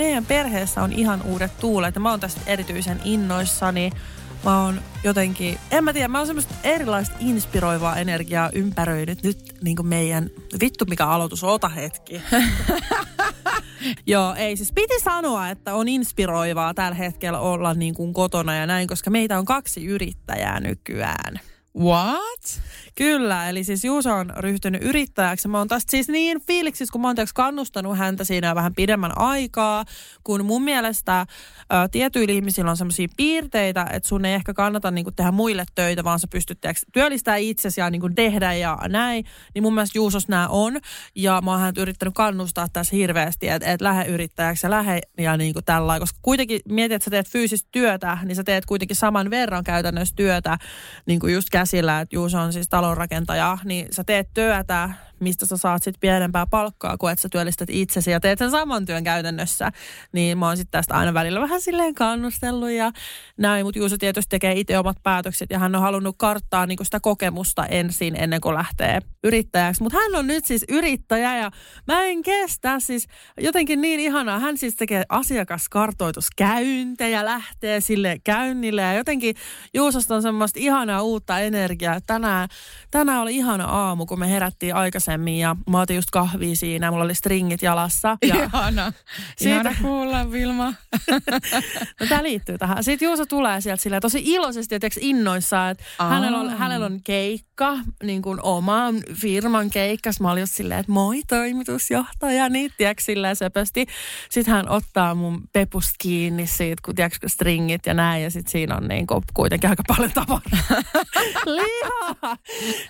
Meidän perheessä on ihan uudet tuulet ja mä oon tästä erityisen innoissani. Mä oon jotenkin, en mä tiedä, mä oon semmoista erilaista inspiroivaa energiaa ympäröinyt nyt niin kuin meidän, vittu mikä aloitus, ota hetki. Joo, ei siis piti sanoa, että on inspiroivaa tällä hetkellä olla niin kuin kotona ja näin, koska meitä on kaksi yrittäjää nykyään. What? Kyllä, eli siis Juuso on ryhtynyt yrittäjäksi. Mä oon tästä siis niin fiiliksissä, kun mä oon kannustanut häntä siinä vähän pidemmän aikaa, kun mun mielestä ä, tietyillä ihmisillä on sellaisia piirteitä, että sun ei ehkä kannata niinku tehdä muille töitä, vaan sä pystyt tiiäks, työllistää itsesi ja niinku tehdä ja näin. Niin mun mielestä Juusos nämä on. Ja mä oon yrittänyt kannustaa tässä hirveästi, että et lähde yrittäjäksi ja lähde ja niinku tällä koska kuitenkin mietit, että sä teet fyysistä työtä, niin sä teet kuitenkin saman verran käytännössä työtä niin kuin just käsillä, että Juuso on siis talonrakentaja, niin sä teet työtä, mistä sä saat sitten pienempää palkkaa, kuin että sä työllistät itsesi ja teet sen saman työn käytännössä. Niin mä oon sitten tästä aina välillä vähän silleen kannustellut ja näin, mutta Juuso tietysti tekee itse omat päätökset ja hän on halunnut karttaa niin sitä kokemusta ensin ennen kuin lähtee yrittäjäksi. Mutta hän on nyt siis yrittäjä ja mä en kestä siis jotenkin niin ihanaa. Hän siis tekee asiakaskartoituskäyntejä, lähtee sille käynnille ja jotenkin Juusosta on semmoista ihanaa uutta energiaa. Tänään, tänään oli ihana aamu, kun me herättiin aikaisemmin ja mä otin just kahvia siinä. Mulla oli stringit jalassa. Ja Ihana. Siitä- Ihana kuulla, Vilma. No tämä liittyy tähän. Sitten Juuso tulee sieltä silleen tosi iloisesti ja innoissaan, että Aa. hänellä on, hänellä on keikka, niin kuin oman firman keikka. Mä olin just silleen, että moi toimitusjohtaja, niin tiedätkö, silleen söpösti. Sitten hän ottaa mun pepusta kiinni siitä, kun tiedätkö, stringit ja näin. Ja sitten siinä on niin kuin, kuitenkin aika paljon tavaraa. Lihaa!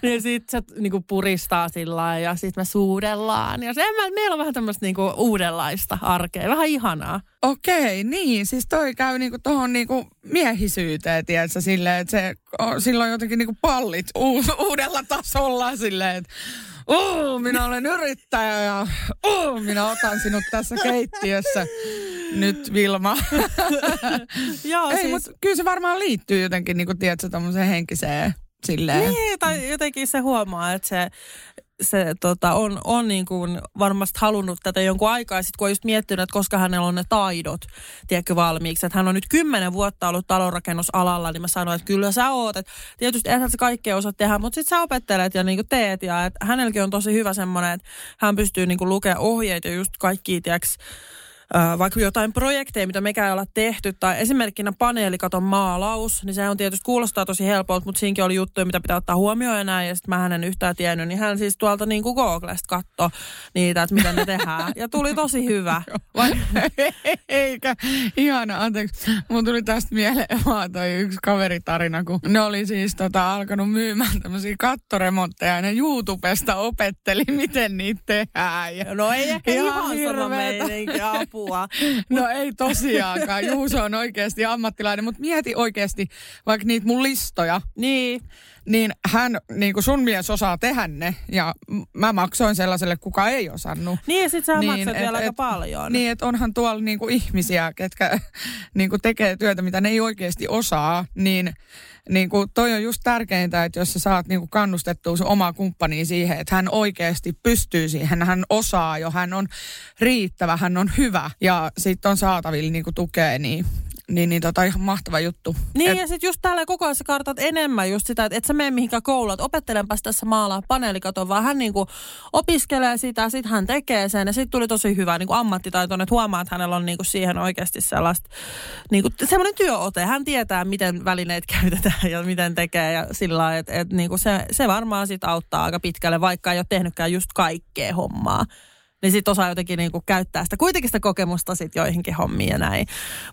Niin sitten se niin kuin puristaa sillä lailla ja sitten me suudellaan. Ja se, mä, meillä on vähän tämmöistä niin kuin uudenlaista arkea, vähän ihanaa. Okei, niin. Siis toi käy niinku tohon niinku miehisyyteen, tiedätkö, silleen, että se, o, silloin jotenkin niinku pallit u, uudella tasolla silleen, että Uu, minä olen yrittäjä ja uu, minä otan sinut tässä keittiössä nyt, Vilma. Joo, Ei, siis, mutta kyllä se varmaan liittyy jotenkin, niin kuin, tiedätkö, henkiseen silleen. Niin, tai jotenkin se huomaa, että se, se tota, on, on niin kuin varmasti halunnut tätä jonkun aikaa. Sitten kun on just miettinyt, että koska hänellä on ne taidot, tiedätkö, valmiiksi. Että hän on nyt kymmenen vuotta ollut talonrakennusalalla, niin mä sanoin, että kyllä sä oot. Että tietysti eihän sä kaikkea osaa tehdä, mutta sitten sä opettelet ja niin kuin teet. Ja että hänelläkin on tosi hyvä semmoinen, että hän pystyy niin kuin lukemaan ohjeita just kaikki, tiedätkö, vaikka jotain projekteja, mitä mekään ei olla tehty, tai esimerkkinä paneelikaton maalaus, niin se on tietysti kuulostaa tosi helpolta, mutta siinäkin oli juttuja, mitä pitää ottaa huomioon ja näin, ja sitten mä en yhtään tiennyt, niin hän siis tuolta niin kuin Googlesta katto niitä, että miten ne tehdään, ja tuli tosi hyvä. Vai, Eikä, ihana, anteeksi. Mun tuli tästä mieleen vaan toi yksi kaveritarina, kun ne oli siis tota, alkanut myymään tämmöisiä kattoremontteja ja ne YouTubesta opetteli, miten niitä tehdään. Ja, no ei ehkä Ihan ihan, sama meininki, apua. no ei tosiaankaan, Juuso on oikeasti ammattilainen, mutta mieti oikeasti vaikka niitä mun listoja, Niin, niin hän, niin kuin sun mies osaa tehdä ne, ja mä maksoin sellaiselle, kuka ei osannut. niin ja sit sä Niin, maksat vielä aika paljon. Niin, että onhan tuolla niinku ihmisiä, ketkä niinku tekee työtä, mitä ne ei oikeasti osaa, niin niinku toi on just tärkeintä, että jos sä saat niinku kannustettua sun omaa kumppania siihen, että hän oikeasti pystyy siihen, hän osaa jo, hän on riittävä, hän on hyvä ja sitten on saatavilla niinku tukea, niin, niin, niin tota ihan mahtava juttu. Niin Et- ja sitten just täällä koko ajan sä kartat enemmän just sitä, että et sä mene mihinkään kouluun, että opettelenpas tässä maalaa paneelikaton, vaan hän niinku opiskelee sitä, sit hän tekee sen ja sitten tuli tosi hyvä niinku ammattitaitoinen, että huomaa, että hänellä on niinku siihen oikeasti sellaista, niinku semmoinen työote. Hän tietää, miten välineet käytetään ja miten tekee ja sillä lailla, että et niinku se, se varmaan sit auttaa aika pitkälle, vaikka ei ole tehnytkään just kaikkea hommaa. Niin sitten osaa jotenkin niinku käyttää sitä kuitenkin sitä kokemusta sitten joihinkin hommiin ja näin.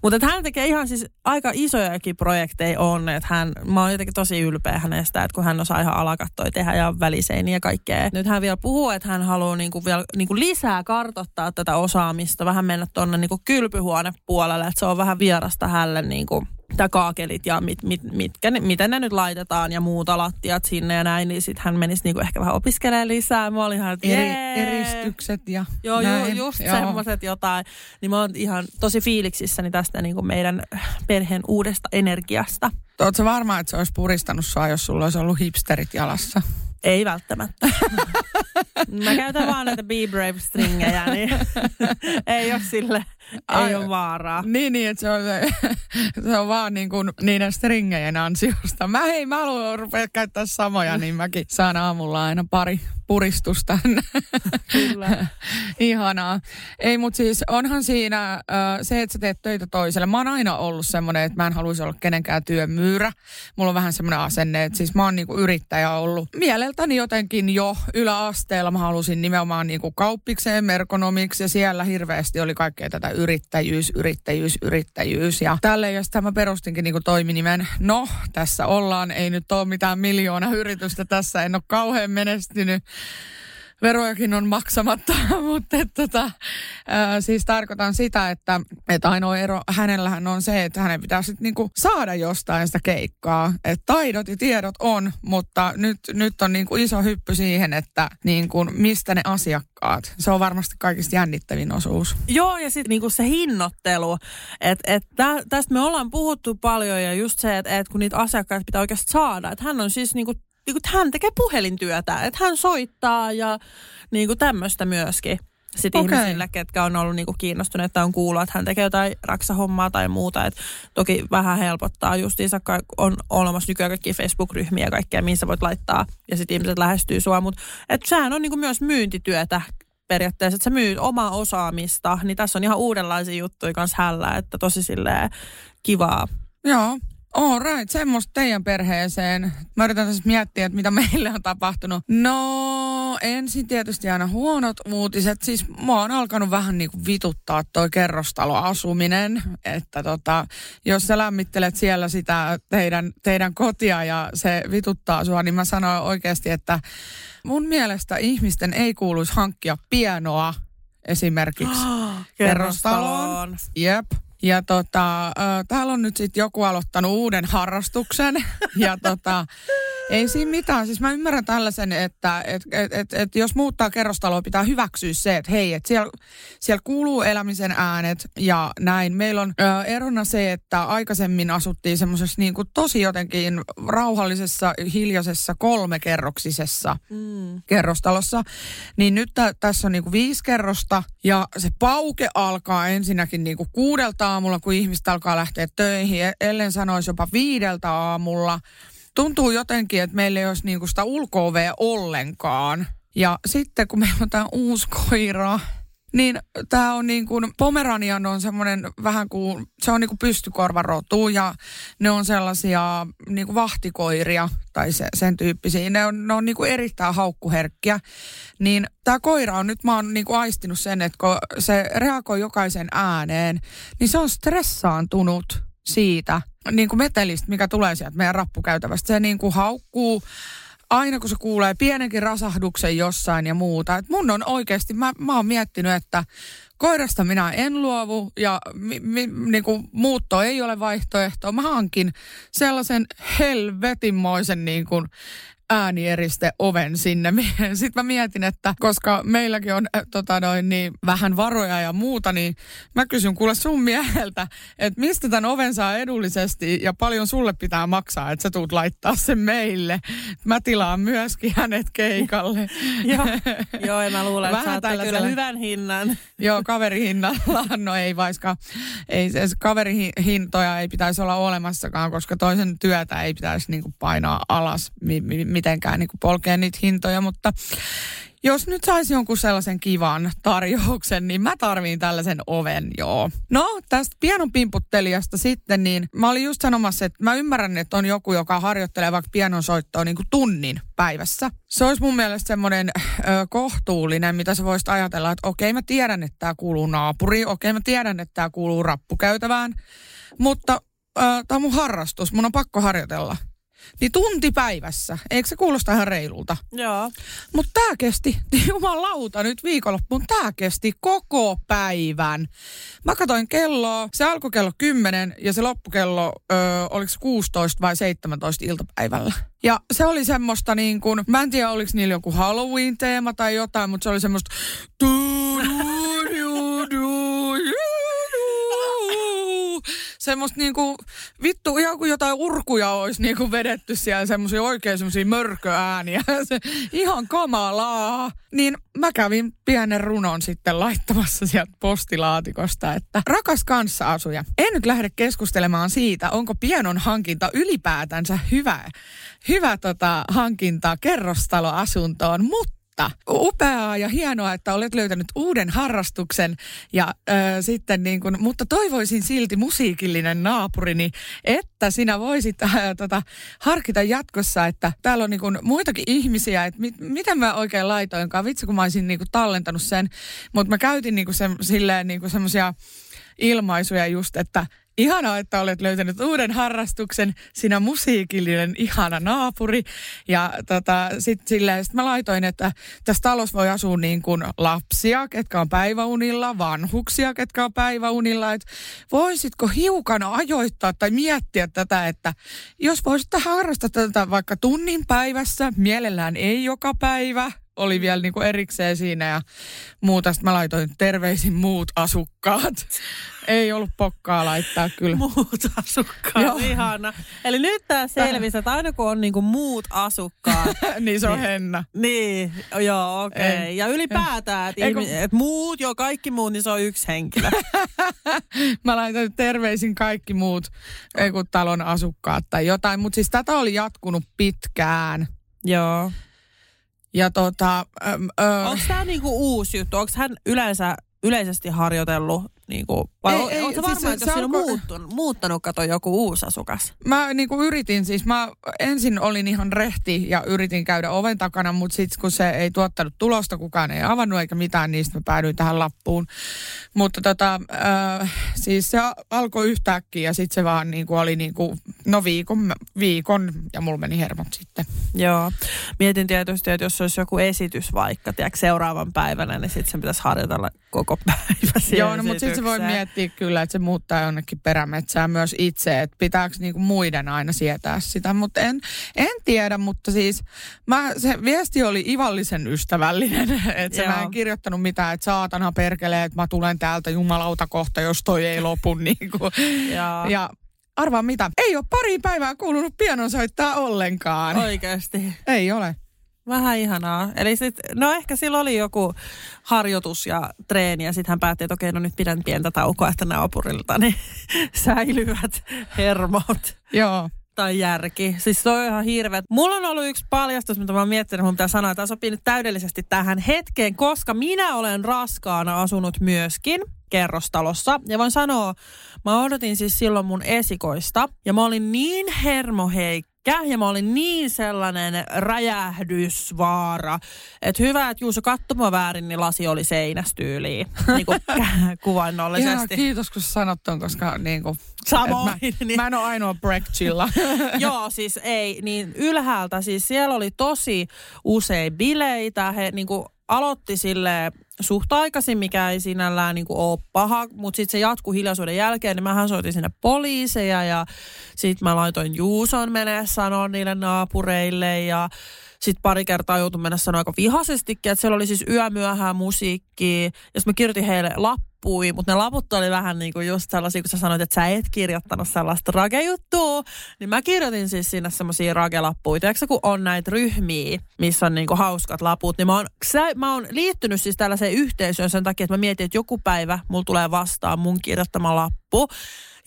Mutta hän tekee ihan siis aika isojakin projekteja on, että hän, mä oon jotenkin tosi ylpeä hänestä, että kun hän osaa ihan alakattoi tehdä ja väliseiniä ja kaikkea. Nyt hän vielä puhuu, että hän haluaa niinku vielä niinku lisää kartottaa tätä osaamista, vähän mennä tuonne niinku kylpyhuonepuolelle, että se on vähän vierasta hälle niinku tämä kaakelit ja mit, mit, mitkä ne, miten ne nyt laitetaan ja muuta lattiat sinne ja näin, niin sitten hän menisi niinku ehkä vähän opiskelemaan lisää. Mä olin ihan, että Eri, eristykset ja Joo, ju, just semmoiset jotain. Niin mä oon ihan tosi fiiliksissäni tästä niinku meidän perheen uudesta energiasta. Oletko varma, että se olisi puristanut sua, jos sulla olisi ollut hipsterit jalassa? Ei välttämättä. Mä käytän vaan näitä Be Brave stringejä, niin ei ole sille, ei ole vaaraa. Niin, niin että se on, se, se on vaan niin kuin niiden stringejen ansiosta. Mä hei, mä haluan rupea käyttää samoja, niin mäkin saan aamulla aina pari puristusta. Kyllä. Ihanaa. Ei, mutta siis onhan siinä äh, se, että sä teet töitä toiselle. Mä oon aina ollut semmoinen, että mä en haluaisi olla kenenkään työmyyrä. Mulla on vähän semmoinen asenne, että siis mä oon niinku yrittäjä ollut mieleltäni jotenkin jo yläasteella. Mä halusin nimenomaan niinku kauppikseen, merkonomiksi ja siellä hirveästi oli kaikkea tätä yrittäjyys, yrittäjyys, yrittäjyys. Ja tälle, jos tämä perustinkin niinku toiminimen, no tässä ollaan, ei nyt ole mitään miljoona yritystä tässä, en ole kauhean menestynyt verojakin on maksamatta, mutta et, tota, ää, siis tarkoitan sitä, että, että ainoa ero hänellähän on se, että hänen pitää sitten niinku saada jostain sitä keikkaa. Et taidot ja tiedot on, mutta nyt, nyt on niinku iso hyppy siihen, että niinku, mistä ne asiakkaat. Se on varmasti kaikista jännittävin osuus. Joo, ja sitten niinku se hinnoittelu. Että et tä, tästä me ollaan puhuttu paljon ja just se, että et kun niitä asiakkaita pitää oikeasti saada. Että hän on siis niinku niin kuin, hän tekee puhelintyötä, että hän soittaa ja niin kuin tämmöistä myöskin sitten okay. ihmisille, ketkä on ollut niinku kiinnostuneet tai on kuullut, että hän tekee jotain raksahommaa tai muuta. Et toki vähän helpottaa justiinsa, on olemassa nykyään kaikki Facebook-ryhmiä ja kaikkea, mihin sä voit laittaa ja sitten ihmiset lähestyy sua. Mutta sehän on niinku myös myyntityötä periaatteessa, että sä myyt omaa osaamista, niin tässä on ihan uudenlaisia juttuja kanssa hällä, että tosi silleen kivaa. Joo, All right, semmoista teidän perheeseen. Mä yritän tässä miettiä, että mitä meille on tapahtunut. No, ensin tietysti aina huonot uutiset. Siis mua on alkanut vähän niin kuin vituttaa toi kerrostaloasuminen. Että tota, jos sä lämmittelet siellä sitä teidän, teidän kotia ja se vituttaa sua, niin mä sanoin oikeasti, että mun mielestä ihmisten ei kuuluisi hankkia pienoa esimerkiksi kerrostaloon. Jep. Ja tota, täällä on nyt sitten joku aloittanut uuden harrastuksen. ja tota, ei siinä mitään. Siis mä ymmärrän tällaisen, että et, et, et, et jos muuttaa kerrostaloa, pitää hyväksyä se, että hei, että siellä, siellä kuuluu elämisen äänet ja näin. Meillä on ö, erona se, että aikaisemmin asuttiin semmoisessa niin kuin tosi jotenkin rauhallisessa, hiljaisessa, kolmekerroksisessa mm. kerrostalossa. Niin nyt t- tässä on niin kuin viisi kerrosta ja se pauke alkaa ensinnäkin niin kuin kuudelta aamulla, kun ihmiset alkaa lähteä töihin. E-, ellen sanoisi jopa viideltä aamulla tuntuu jotenkin, että meillä ei olisi niinku sitä ulko ollenkaan. Ja sitten kun meillä on tämä uusi koira, niin tämä on niin kuin, Pomeranian on semmoinen vähän kuin, se on niin kuin pystykorvarotu ja ne on sellaisia niin kuin vahtikoiria tai se, sen tyyppisiä. Ne on, ne on niin kuin erittäin haukkuherkkiä. Niin tämä koira on nyt, mä oon niin kuin aistinut sen, että kun se reagoi jokaisen ääneen, niin se on stressaantunut siitä niin kuin metelistä, mikä tulee sieltä meidän rappukäytävästä. Se niin kuin haukkuu aina kun se kuulee pienenkin rasahduksen jossain ja muuta. Et mun on oikeasti, mä, mä oon miettinyt, että koirasta minä en luovu ja mi, mi, niin kuin muutto ei ole vaihtoehto. Mä hankin sellaisen helvetinmoisen niin kuin äänieriste oven sinne. Sitten mä mietin, että koska meilläkin on äh, tota noin, niin vähän varoja ja muuta, niin mä kysyn kuule sun mieltä, että mistä tämän oven saa edullisesti ja paljon sulle pitää maksaa, että sä tuut laittaa sen meille. Mä tilaan myöskin hänet keikalle. joo, joo, ja mä luulen, että saatte kyllä hyvän hinnan. joo, kaverihinnalla. No ei vaikka, ei, kaverihintoja ei pitäisi olla olemassakaan, koska toisen työtä ei pitäisi niinku painaa alas mi, mi, mitenkään niin polkea niitä hintoja, mutta jos nyt saisi jonkun sellaisen kivan tarjouksen, niin mä tarviin tällaisen oven, joo. No, tästä pianon pimputtelijasta sitten, niin mä olin just sanomassa, että mä ymmärrän, että on joku, joka harjoittelee vaikka pianon soittoa niin kuin tunnin päivässä. Se olisi mun mielestä semmoinen ö, kohtuullinen, mitä sä voisit ajatella, että okei mä tiedän, että tämä kuuluu naapuriin, okei mä tiedän, että tämä kuuluu rappukäytävään, mutta tämä on mun harrastus, mun on pakko harjoitella. Niin tunti päivässä, eikö se kuulosta ihan reilulta? Joo. Mutta tämä kesti, jumalauta nyt viikonloppuun, tämä kesti koko päivän. Mä katsoin kelloa, se alkoi kello 10 ja se loppukello, ö, oliko se 16 vai 17 iltapäivällä. Ja se oli semmoista niin kuin, mä en tiedä oliko niillä joku Halloween-teema tai jotain, mutta se oli semmoista... semmoista niinku, vittu ihan kuin jotain urkuja olisi niinku vedetty siellä semmoisia oikein semmoisia mörköääniä. Se, ihan kamalaa. Niin mä kävin pienen runon sitten laittamassa sieltä postilaatikosta, että rakas kanssaasuja, en nyt lähde keskustelemaan siitä, onko pienon hankinta ylipäätänsä hyvä, hyvä tota, hankinta kerrostaloasuntoon, mutta mutta upeaa ja hienoa, että olet löytänyt uuden harrastuksen. Ja äh, sitten niin kun, mutta toivoisin silti musiikillinen naapurini, että sinä voisit äh, tota, harkita jatkossa, että täällä on niin kun, muitakin ihmisiä, että mit, miten mä oikein laitoinkaan. Vitsi, kun mä olisin niin kun, tallentanut sen. Mutta mä käytin niin se, silleen niin semmoisia ilmaisuja just, että Ihanaa, että olet löytänyt uuden harrastuksen, sinä musiikillinen ihana naapuri. Ja tota, sitten sit mä laitoin, että tässä talossa voi asua niin kuin lapsia, ketkä on päiväunilla, vanhuksia, ketkä on päiväunilla. Et voisitko hiukan ajoittaa tai miettiä tätä, että jos voisit harrastaa tätä vaikka tunnin päivässä, mielellään ei joka päivä, oli vielä niin kuin erikseen siinä ja muuta. Sitten mä laitoin terveisin muut asukkaat. Ei ollut pokkaa laittaa kyllä. Muut asukkaat, Joo. ihana. Eli nyt tämä selvisi, että aina kun on niinku muut asukkaat. niin se on niin, Henna. Niin, joo, okei. Okay. Ja ylipäätään, että kun... et muut, joo, kaikki muut, niin se on yksi henkilö. Mä laitan terveisin kaikki muut, ei kun talon asukkaat tai jotain. Mutta siis tätä oli jatkunut pitkään. Joo. Ja tota... Onko tämä niinku uusi juttu? Onko hän yleensä yleisesti harjoitellut niin kuin, vai ei, ei, oletko siis varma, että jos siinä on muuttunut, muuttanut, kato joku uusi asukas? Mä niin kuin yritin, siis mä ensin olin ihan rehti ja yritin käydä oven takana, mutta sitten kun se ei tuottanut tulosta, kukaan ei avannut eikä mitään, niin mä päädyin tähän lappuun. Mutta tota, äh, siis se alkoi yhtäkkiä ja sitten se vaan niin kuin oli niin kuin, no viikon, viikon ja mulla meni hermot sitten. Joo. Mietin tietysti, että jos olisi joku esitys vaikka, tiedätkö, seuraavan päivänä, niin sitten sen pitäisi harjoitella koko päivä Joo, no, mutta sitten se voi miettiä kyllä, että se muuttaa jonnekin perämetsään myös itse, että pitääkö niinku muiden aina sietää sitä, mutta en, en tiedä, mutta siis mä, se viesti oli ivallisen ystävällinen, että se mä en kirjoittanut mitään, että saatana perkelee, että mä tulen täältä jumalauta kohta, jos toi ei lopu. Niinku. ja arvaa mitä, ei ole pari päivää kuulunut pianon soittaa ollenkaan. Oikeasti. Ei ole. Vähän ihanaa. Eli sit, no ehkä sillä oli joku harjoitus ja treeni ja sitten hän päätti, että okei, no nyt pidän pientä taukoa, että naapurilta niin säilyvät hermot. Joo tai järki. Siis se on ihan hirveet. Mulla on ollut yksi paljastus, mitä mä oon miettinyt, mun pitää sanoa, että tämä sopii nyt täydellisesti tähän hetkeen, koska minä olen raskaana asunut myöskin kerrostalossa. Ja voin sanoa, mä odotin siis silloin mun esikoista ja mä olin niin hermoheikko ja mä olin niin sellainen räjähdysvaara, että hyvä, että Juuso katsoi väärin, niin lasi oli seinästyyliin, niin kuin kuvainnollisesti. Ja, kiitos kun sanot ton, koska niin kuin, Samoin. Mä, niin. mä en ole ainoa Brechtilla. Joo, siis ei, niin ylhäältä, siis siellä oli tosi usein bileitä, he niin kuin aloitti sille suht aikaisin, mikä ei sinällään niin kuin ole paha, mutta sitten se jatkuu hiljaisuuden jälkeen, niin mähän soitin sinne poliiseja ja sitten mä laitoin Juuson menee sanoa niille naapureille ja sitten pari kertaa joutui mennä sanoa aika vihaisestikin, että siellä oli siis yömyöhään musiikkia ja mä kirjoitin heille lappu lappui, mutta ne laput oli vähän niin kuin just sellaisia, kun sä sanoit, että sä et kirjoittanut sellaista ragejuttua, niin mä kirjoitin siis sinne semmoisia ragelappuja. Tiedätkö kun on näitä ryhmiä, missä on niin kuin hauskat laput, niin mä oon, sä, mä oon liittynyt siis tällaiseen yhteisöön sen takia, että mä mietin, että joku päivä mulla tulee vastaan mun kirjoittama lappu.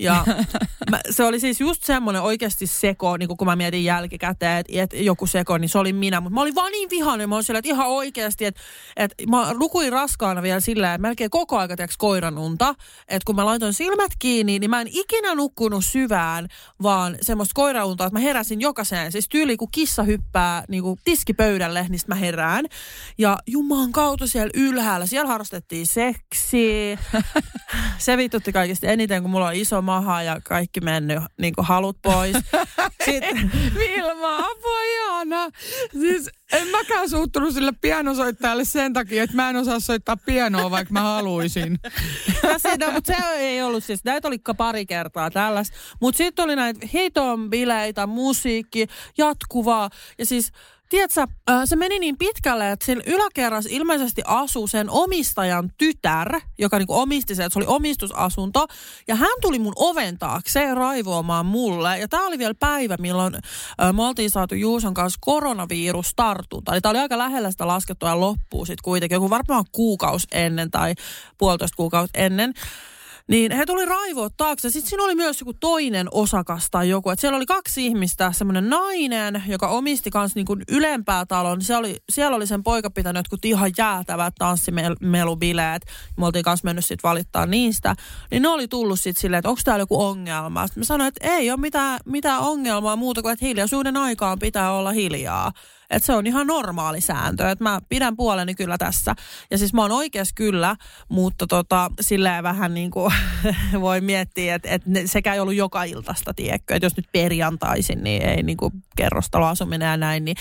Ja mä, se oli siis just semmoinen oikeasti seko, niin kun mä mietin jälkikäteen, että et joku seko, niin se oli minä. Mutta mä olin vaan niin vihainen, mä olin siellä, että ihan oikeasti, että et mä nukuin raskaana vielä silleen, että melkein koko aika teeksi koiranunta. Että kun mä laitoin silmät kiinni, niin mä en ikinä nukkunut syvään, vaan semmoista koiraunta, että mä heräsin jokaiseen. Siis tyyli, kun kissa hyppää niin kuin tiskipöydälle, niin mä herään. Ja Jumalan kautta siellä ylhäällä, siellä harrastettiin seksiä. Se vitutti kaikista eniten, kun mulla on iso maha ja kaikki mennyt niin kuin halut pois. Sitten... Vilma, apua ihana. Siis en mäkään suuttunut sille pianosoittajalle sen takia, että mä en osaa soittaa pianoa, vaikka mä haluaisin. Ja siinä, mutta se ei ollut siis, näitä oli pari kertaa tällaista. Mutta sitten oli näitä hiton bileitä, musiikki, jatkuvaa. Ja siis tiedätkö, se meni niin pitkälle, että siinä yläkerras ilmeisesti asuu sen omistajan tytär, joka niinku omisti se, että se oli omistusasunto. Ja hän tuli mun oven taakse raivoamaan mulle. Ja tämä oli vielä päivä, milloin me oltiin saatu Juuson kanssa koronavirustartunta. Eli tämä oli aika lähellä sitä laskettua ja loppuu sitten kuitenkin. Joku varmaan kuukausi ennen tai puolitoista kuukautta ennen. Niin he tuli raivoa taakse. Sitten siinä oli myös joku toinen osakas tai joku. Että siellä oli kaksi ihmistä, semmoinen nainen, joka omisti kanssa niin kuin ylempää talon. Se oli, siellä oli sen poika pitänyt jotkut ihan jäätävät tanssimelubileet. Me oltiin kanssa mennyt sitten valittaa niistä. Niin ne oli tullut sitten silleen, että onko täällä joku ongelma. Sitten mä sanoin, että ei ole mitään, mitään ongelmaa muuta kuin, että hiljaisuuden aikaan pitää olla hiljaa. Että se on ihan normaali sääntö. Että mä pidän puoleni kyllä tässä. Ja siis mä oon oikeassa kyllä, mutta tota, silleen vähän niin kuin voi miettiä, että, että sekä ei ollut joka iltasta, tiedätkö. Että jos nyt perjantaisin, niin ei niin kuin kerrostaloasuminen ja näin, niin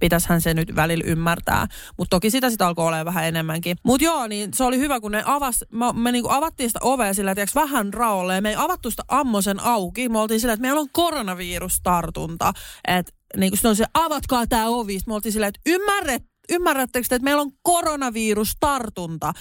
pitäisihän se nyt välillä ymmärtää. Mutta toki sitä sitä alkoi olemaan vähän enemmänkin. Mutta joo, niin se oli hyvä, kun ne avas, me, me kuin avattiin sitä ovea sillä, tiedätkö, vähän raolle. Me ei avattu sitä ammosen auki. Me oltiin sillä, että meillä on koronavirustartunta. Että niin kuin on se, avatkaa tämä ovi. Sitten me oltiin silleen, että ymmärret, ymmärrättekö te, että meillä on koronavirustartunta?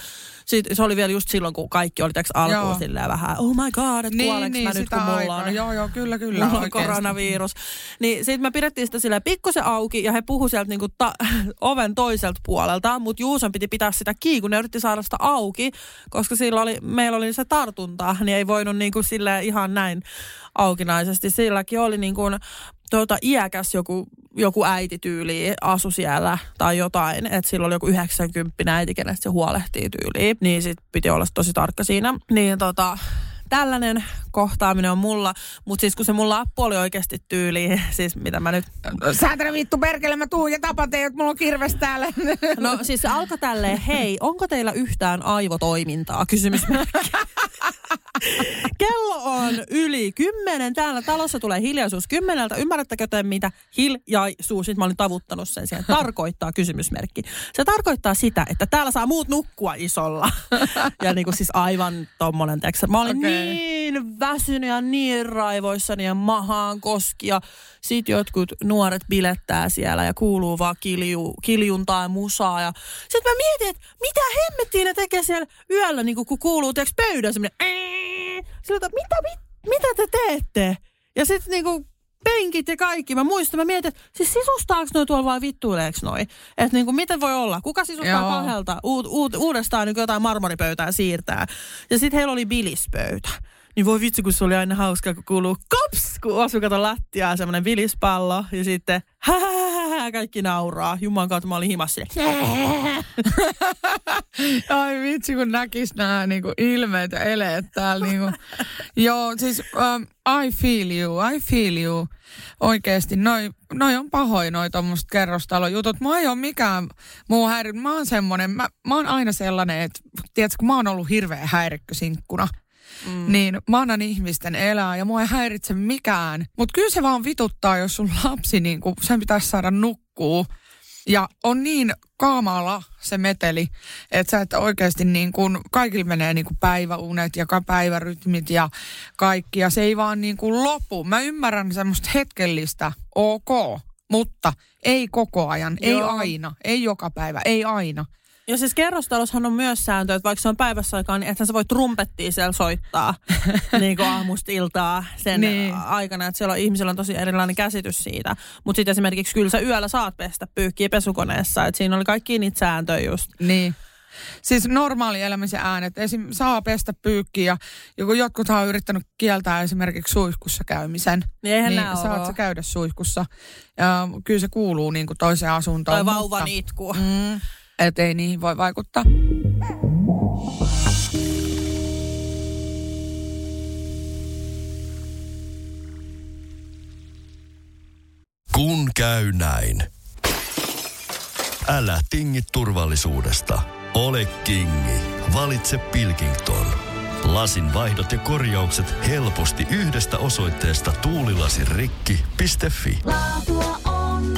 Sitten se oli vielä just silloin, kun kaikki oli täksi alkuun silleen vähän, oh my god, että niin, niin, mä nyt, kun mulla on, joo, joo, kyllä, kyllä, mulla on koronavirus. Niin sitten me pidettiin sitä silleen pikkusen auki ja he puhu sieltä niinku ta- oven toiselta puolelta, mutta Juuson piti pitää sitä kiinni, kun ne yritti saada sitä auki, koska sillä oli, meillä oli se tartunta, niin ei voinut niinku sille ihan näin aukinaisesti. Silläkin oli niin kuin tuota, iäkäs joku, joku äitityyli asu siellä tai jotain, että sillä oli joku 90 äiti, kenestä se huolehtii tyyliin, niin sit piti olla tosi tarkka siinä. Niin tota, tällainen kohtaaminen on mulla, mutta siis kun se mun lappu oli oikeasti tyyli, siis mitä mä nyt... Säätänä vittu perkele, mä tuun ja tapan teidät, mulla on kirves täällä. No siis se alkoi tälleen, hei, onko teillä yhtään aivotoimintaa? Kysymysmerkki. Kello on yli kymmenen. Täällä talossa tulee hiljaisuus kymmeneltä. Ymmärrättekö te, mitä hiljaisuus, nyt mä olin tavuttanut sen siihen, tarkoittaa kysymysmerkki. Se tarkoittaa sitä, että täällä saa muut nukkua isolla. Ja niin kuin siis aivan tommonen. Mä olin okay. niin väsynyt ja niin raivoissani ja mahaan koski. Ja sit jotkut nuoret bilettää siellä ja kuuluu vaan kilju, kiljuntaa ja musaa. Ja sit mä mietin, että mitä hemmettiin ne tekee siellä yöllä, niin kun kuuluu teeksi pöydän semmoinen Siltä, mitä, mit, mitä te teette? Ja sitten niinku penkit ja kaikki. Mä muistan, mä mietin, että siis sisustaako noi tuolla vai vittuileeko noi? Että niinku, miten voi olla? Kuka sisustaa Joo. kahdelta uud, uud, uudestaan niin jotain marmoripöytää siirtää? Ja sitten heillä oli bilispöytä. Niin voi vitsi, kun se oli aina hauska, kun kuuluu kops, kun osui kato lattiaa semmoinen vilispallo. Ja sitten hää, kaikki nauraa. Jumalan kautta mä olin himassa Ai vitsi, kun näkis nämä niinku ilmeet ja eleet täällä. Niinku. Joo, siis um, I feel you, I feel you. Oikeesti, noi, noi on pahoin noi tommoset kerrostalojutut. Mä ei ole mikään muu häiri. Mä oon semmonen, mä, mä oon aina sellainen, että tiedätkö, mä oon ollut hirveä häirikkösinkkuna – Mm. Niin mä annan ihmisten elää ja mua ei häiritse mikään. Mutta kyllä se vaan vituttaa, jos sun lapsi, niin kun, sen pitäisi saada nukkuu. Ja on niin kaamalla se meteli, että sä et oikeasti niin kuin, kaikilla menee niin kuin päiväunet ja päivärytmit ja kaikki. Ja se ei vaan niin kuin lopu. Mä ymmärrän semmoista hetkellistä, ok, mutta ei koko ajan, Joo. ei aina, ei joka päivä, ei aina. Ja siis kerrostaloshan on myös sääntö, että vaikka se on päivässä aikaan, niin ethän sä voi trumpettia siellä soittaa niin kuin aamusta iltaa sen niin. aikana. Että siellä on, ihmisillä on tosi erilainen käsitys siitä. Mutta sitten esimerkiksi kyllä sä yöllä saat pestä pyykkiä pesukoneessa. Että siinä oli kaikki niitä sääntöjä just. Niin. Siis normaali elämisen äänet. Esim. saa pestä pyykkiä ja joku jotkut on yrittänyt kieltää esimerkiksi suihkussa käymisen. Niin eihän niin saat sä käydä suihkussa. Ja kyllä se kuuluu niin kuin toiseen asuntoon. Tai mutta- vauvan itku. Mm, et ei niihin voi vaikuttaa. Kun käy näin. Älä tingi turvallisuudesta. Ole kingi. Valitse Pilkington. Lasin vaihdot ja korjaukset helposti yhdestä osoitteesta tuulilasirikki.fi. Laatua on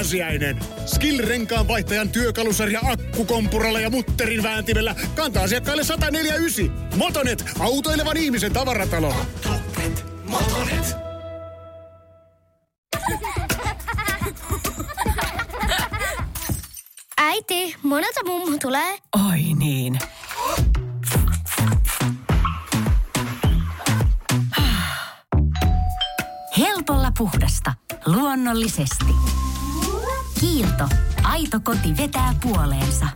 pääsiäinen. Skill-renkaan vaihtajan työkalusarja akkukompuralla ja mutterin vääntimellä kantaa asiakkaille 149. Motonet, autoilevan ihmisen tavaratalo. Motonet. Äiti, monelta mummu tulee? Oi niin. Helpolla puhdasta. Luonnollisesti. Kiilto. Aito koti vetää puoleensa.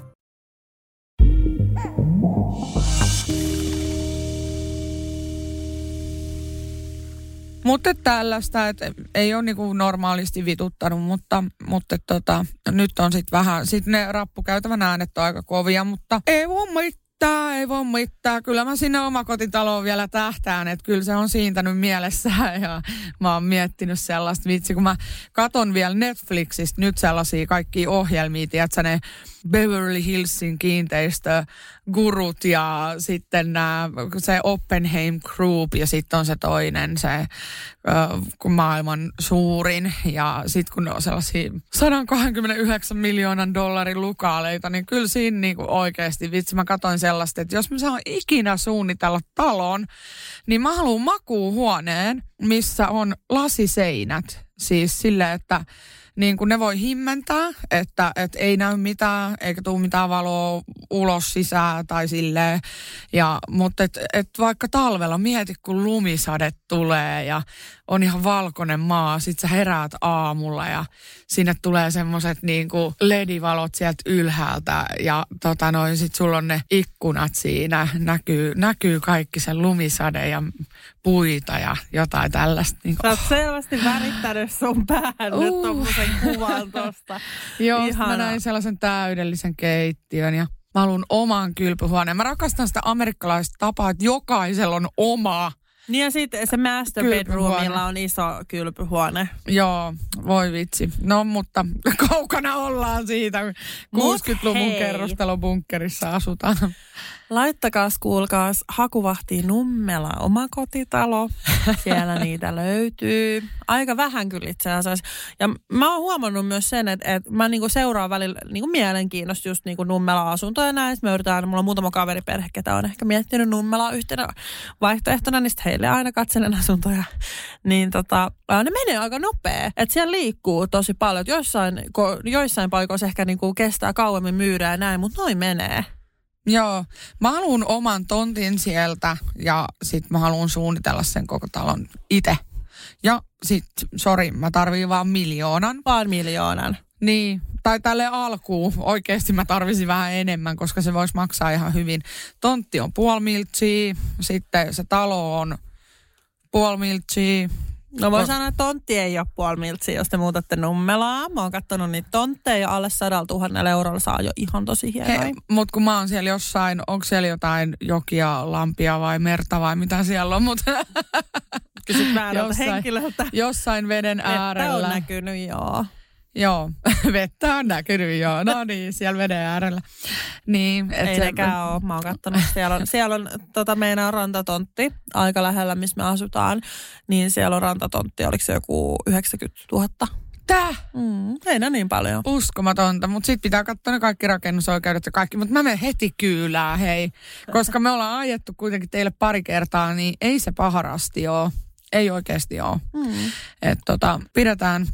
Mutta tällaista, että ei ole niinku normaalisti vituttanut, mutta, mutta tota, nyt on sitten vähän, sitten ne rappukäytävän äänet on aika kovia, mutta ei voi mitään, ei voi mitään. Kyllä mä sinne omakotitaloon vielä tähtään, että kyllä se on siintänyt mielessään ja mä oon miettinyt sellaista vitsi, kun mä katon vielä Netflixistä nyt sellaisia kaikkia ohjelmia, tiedätkö ne Beverly Hillsin kiinteistö, gurut ja sitten nää, se Oppenheim Group ja sitten on se toinen, se ö, maailman suurin ja sitten kun ne on sellaisia 129 miljoonan dollarin lukaaleita, niin kyllä siinä niinku oikeasti, vitsi mä katsoin sellaista, että jos mä saan ikinä suunnitella talon, niin mä haluan makuuhuoneen, missä on lasiseinät. Siis sille, että niin kuin ne voi himmentää, että, että ei näy mitään, eikä tule mitään valoa ulos sisään tai silleen. Ja, mutta et, et vaikka talvella mieti, kun lumisade tulee ja on ihan valkoinen maa, sit sä heräät aamulla ja sinne tulee semmoset niin kuin ledivalot sieltä ylhäältä ja tota noin, sit sulla on ne ikkunat siinä, näkyy, näkyy kaikki se lumisade ja puita ja jotain tällaista. Niin Sä oot selvästi värittänyt sun päähän uh. nyt tommosen kuvan tosta. Joo, mä näin sellaisen täydellisen keittiön ja mä haluan oman kylpyhuoneen. Mä rakastan sitä amerikkalaista tapaa, että jokaisella on oma. Niin ja sitten se master bedroomilla on iso kylpyhuone. Joo, voi vitsi. No mutta kaukana ollaan siitä. Mut 60-luvun hei. kerrostalobunkkerissa asutaan. Laittakaas kuulkaas hakuvahtiin Nummela omakotitalo. Siellä niitä löytyy. Aika vähän kyllä itse asiassa. Ja mä oon huomannut myös sen, että, että mä niinku seuraan välillä niinku mielenkiinnosta just niinku Nummela-asuntoja ja näin. Me yritetään, mulla on muutama kaveriperhe, ketä on ehkä miettinyt Nummelaa yhtenä vaihtoehtona, niin sitten heille aina katselen asuntoja. Niin tota, ne menee aika nopea. Että siellä liikkuu tosi paljon. Et Joissain, ko, joissain paikoissa ehkä niinku kestää kauemmin myydä ja näin, mutta noin menee. Joo, mä haluan oman tontin sieltä ja sit mä haluan suunnitella sen koko talon itse. Ja sit, sori, mä tarviin vaan miljoonan. Vaan miljoonan. Niin, tai tälle alkuun oikeasti mä tarvisin vähän enemmän, koska se voisi maksaa ihan hyvin. Tontti on puoli miltsiä, sitten se talo on puoli miltsiä. No voi No. sanoa, että tontti ei ole puoli miltsiä, jos te muutatte Nummelaa. Mä oon katsonut niitä tontteja ja alle sadalla tuhannella eurolla saa jo ihan tosi hienoja. He, Mutta kun mä oon siellä jossain, onko siellä jotain jokia, lampia vai merta vai mitä siellä on, mutta Kysyt väärältä jossain- henkilöltä. jossain veden Että on äärellä. näkynyt, joo. Joo, vettä on näkynyt, joo. No niin, siellä veden äärellä. Niin, et Ei se- nekään ole. Mä oon kattonut. Siellä on, siellä on tota, meidän rantatontti aika lähellä, missä me asutaan. Niin siellä on rantatontti, oliko se joku 90 000? Tää? Mm, ei niin paljon. Uskomatonta, mutta sitten pitää katsoa ne kaikki rakennusoikeudet ja kaikki. Mutta mä menen heti kyylään, hei. Koska me ollaan ajettu kuitenkin teille pari kertaa, niin ei se paharasti ole. Ei oikeasti ole. Mm. Et tota, pidetään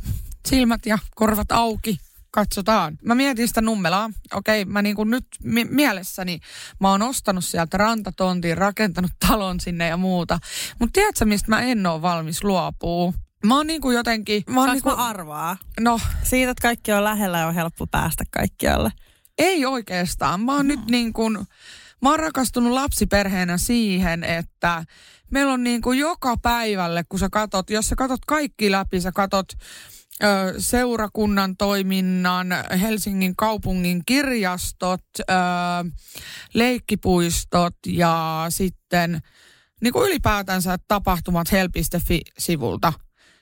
silmät ja korvat auki. Katsotaan. Mä mietin sitä nummelaa. Okei, mä niinku nyt mi- mielessäni, mä oon ostanut sieltä rantatontin, rakentanut talon sinne ja muuta. Mutta tiedätkö, mistä mä en ole valmis luopuu? Mä oon niinku jotenkin... Mä oon Saanko niinku, mä arvaa? no, Siitä, että kaikki on lähellä ja on helppo päästä kaikkialle. ei oikeastaan. Mä oon nyt niin kuin, mä oon rakastunut lapsiperheenä siihen, että meillä on niin kuin joka päivälle, kun sä katot, jos sä katot kaikki läpi, sä katot seurakunnan toiminnan, Helsingin kaupungin kirjastot, leikkipuistot ja sitten niin kuin ylipäätänsä tapahtumat hel.fi-sivulta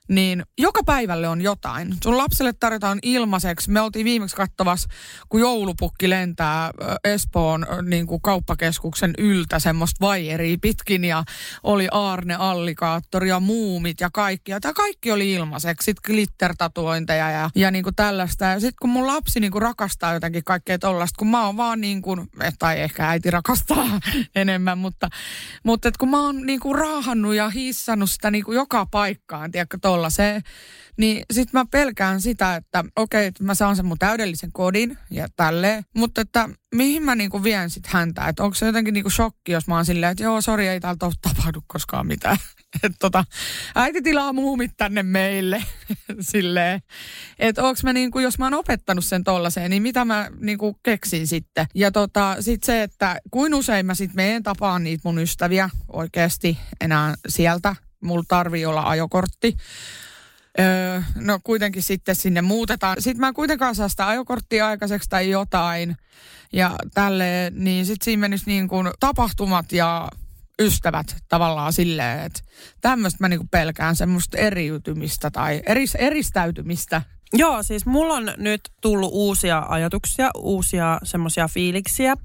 niin joka päivälle on jotain. Sun lapselle tarjotaan ilmaiseksi. Me oltiin viimeksi kattavassa, kun joulupukki lentää Espoon niin kuin kauppakeskuksen yltä semmoista vaijeria pitkin ja oli Aarne Allikaattori ja muumit ja kaikki. Ja tämä kaikki oli ilmaiseksi. Sitten glittertatuointeja ja, ja niin kuin tällaista. Ja sitten kun mun lapsi niin kuin rakastaa jotenkin kaikkea tollasta, kun mä oon vaan niin kuin, eh, tai ehkä äiti rakastaa enemmän, mutta, mutta kun mä oon niin kuin raahannut ja hissannut sitä niin kuin joka paikkaan, tiedätkö, tollaseen, niin sit mä pelkään sitä, että okei, että mä saan sen mun täydellisen kodin ja tälleen, mutta että mihin mä niinku vien sit häntä, että onko se jotenkin niinku shokki, jos mä oon silleen, että joo, sori, ei täältä tapahdu koskaan mitään. Että tota, äiti tilaa muumit tänne meille, silleen. Että onks mä niinku, jos mä oon opettanut sen tollaseen, niin mitä mä niinku keksin sitten. Ja tota, sit se, että kuin usein mä sit meen tapaan niitä mun ystäviä oikeasti enää sieltä. Mulla tarvii olla ajokortti. Öö, no kuitenkin sitten sinne muutetaan. Sitten mä en kuitenkaan saa sitä ajokorttia aikaiseksi tai jotain. Ja tälleen, niin sitten siinä menisi niin kuin tapahtumat ja ystävät tavallaan silleen, että tämmöistä mä niinku pelkään semmoista eriytymistä tai eris, eristäytymistä. Joo, siis mulla on nyt tullut uusia ajatuksia, uusia semmoisia fiiliksiä.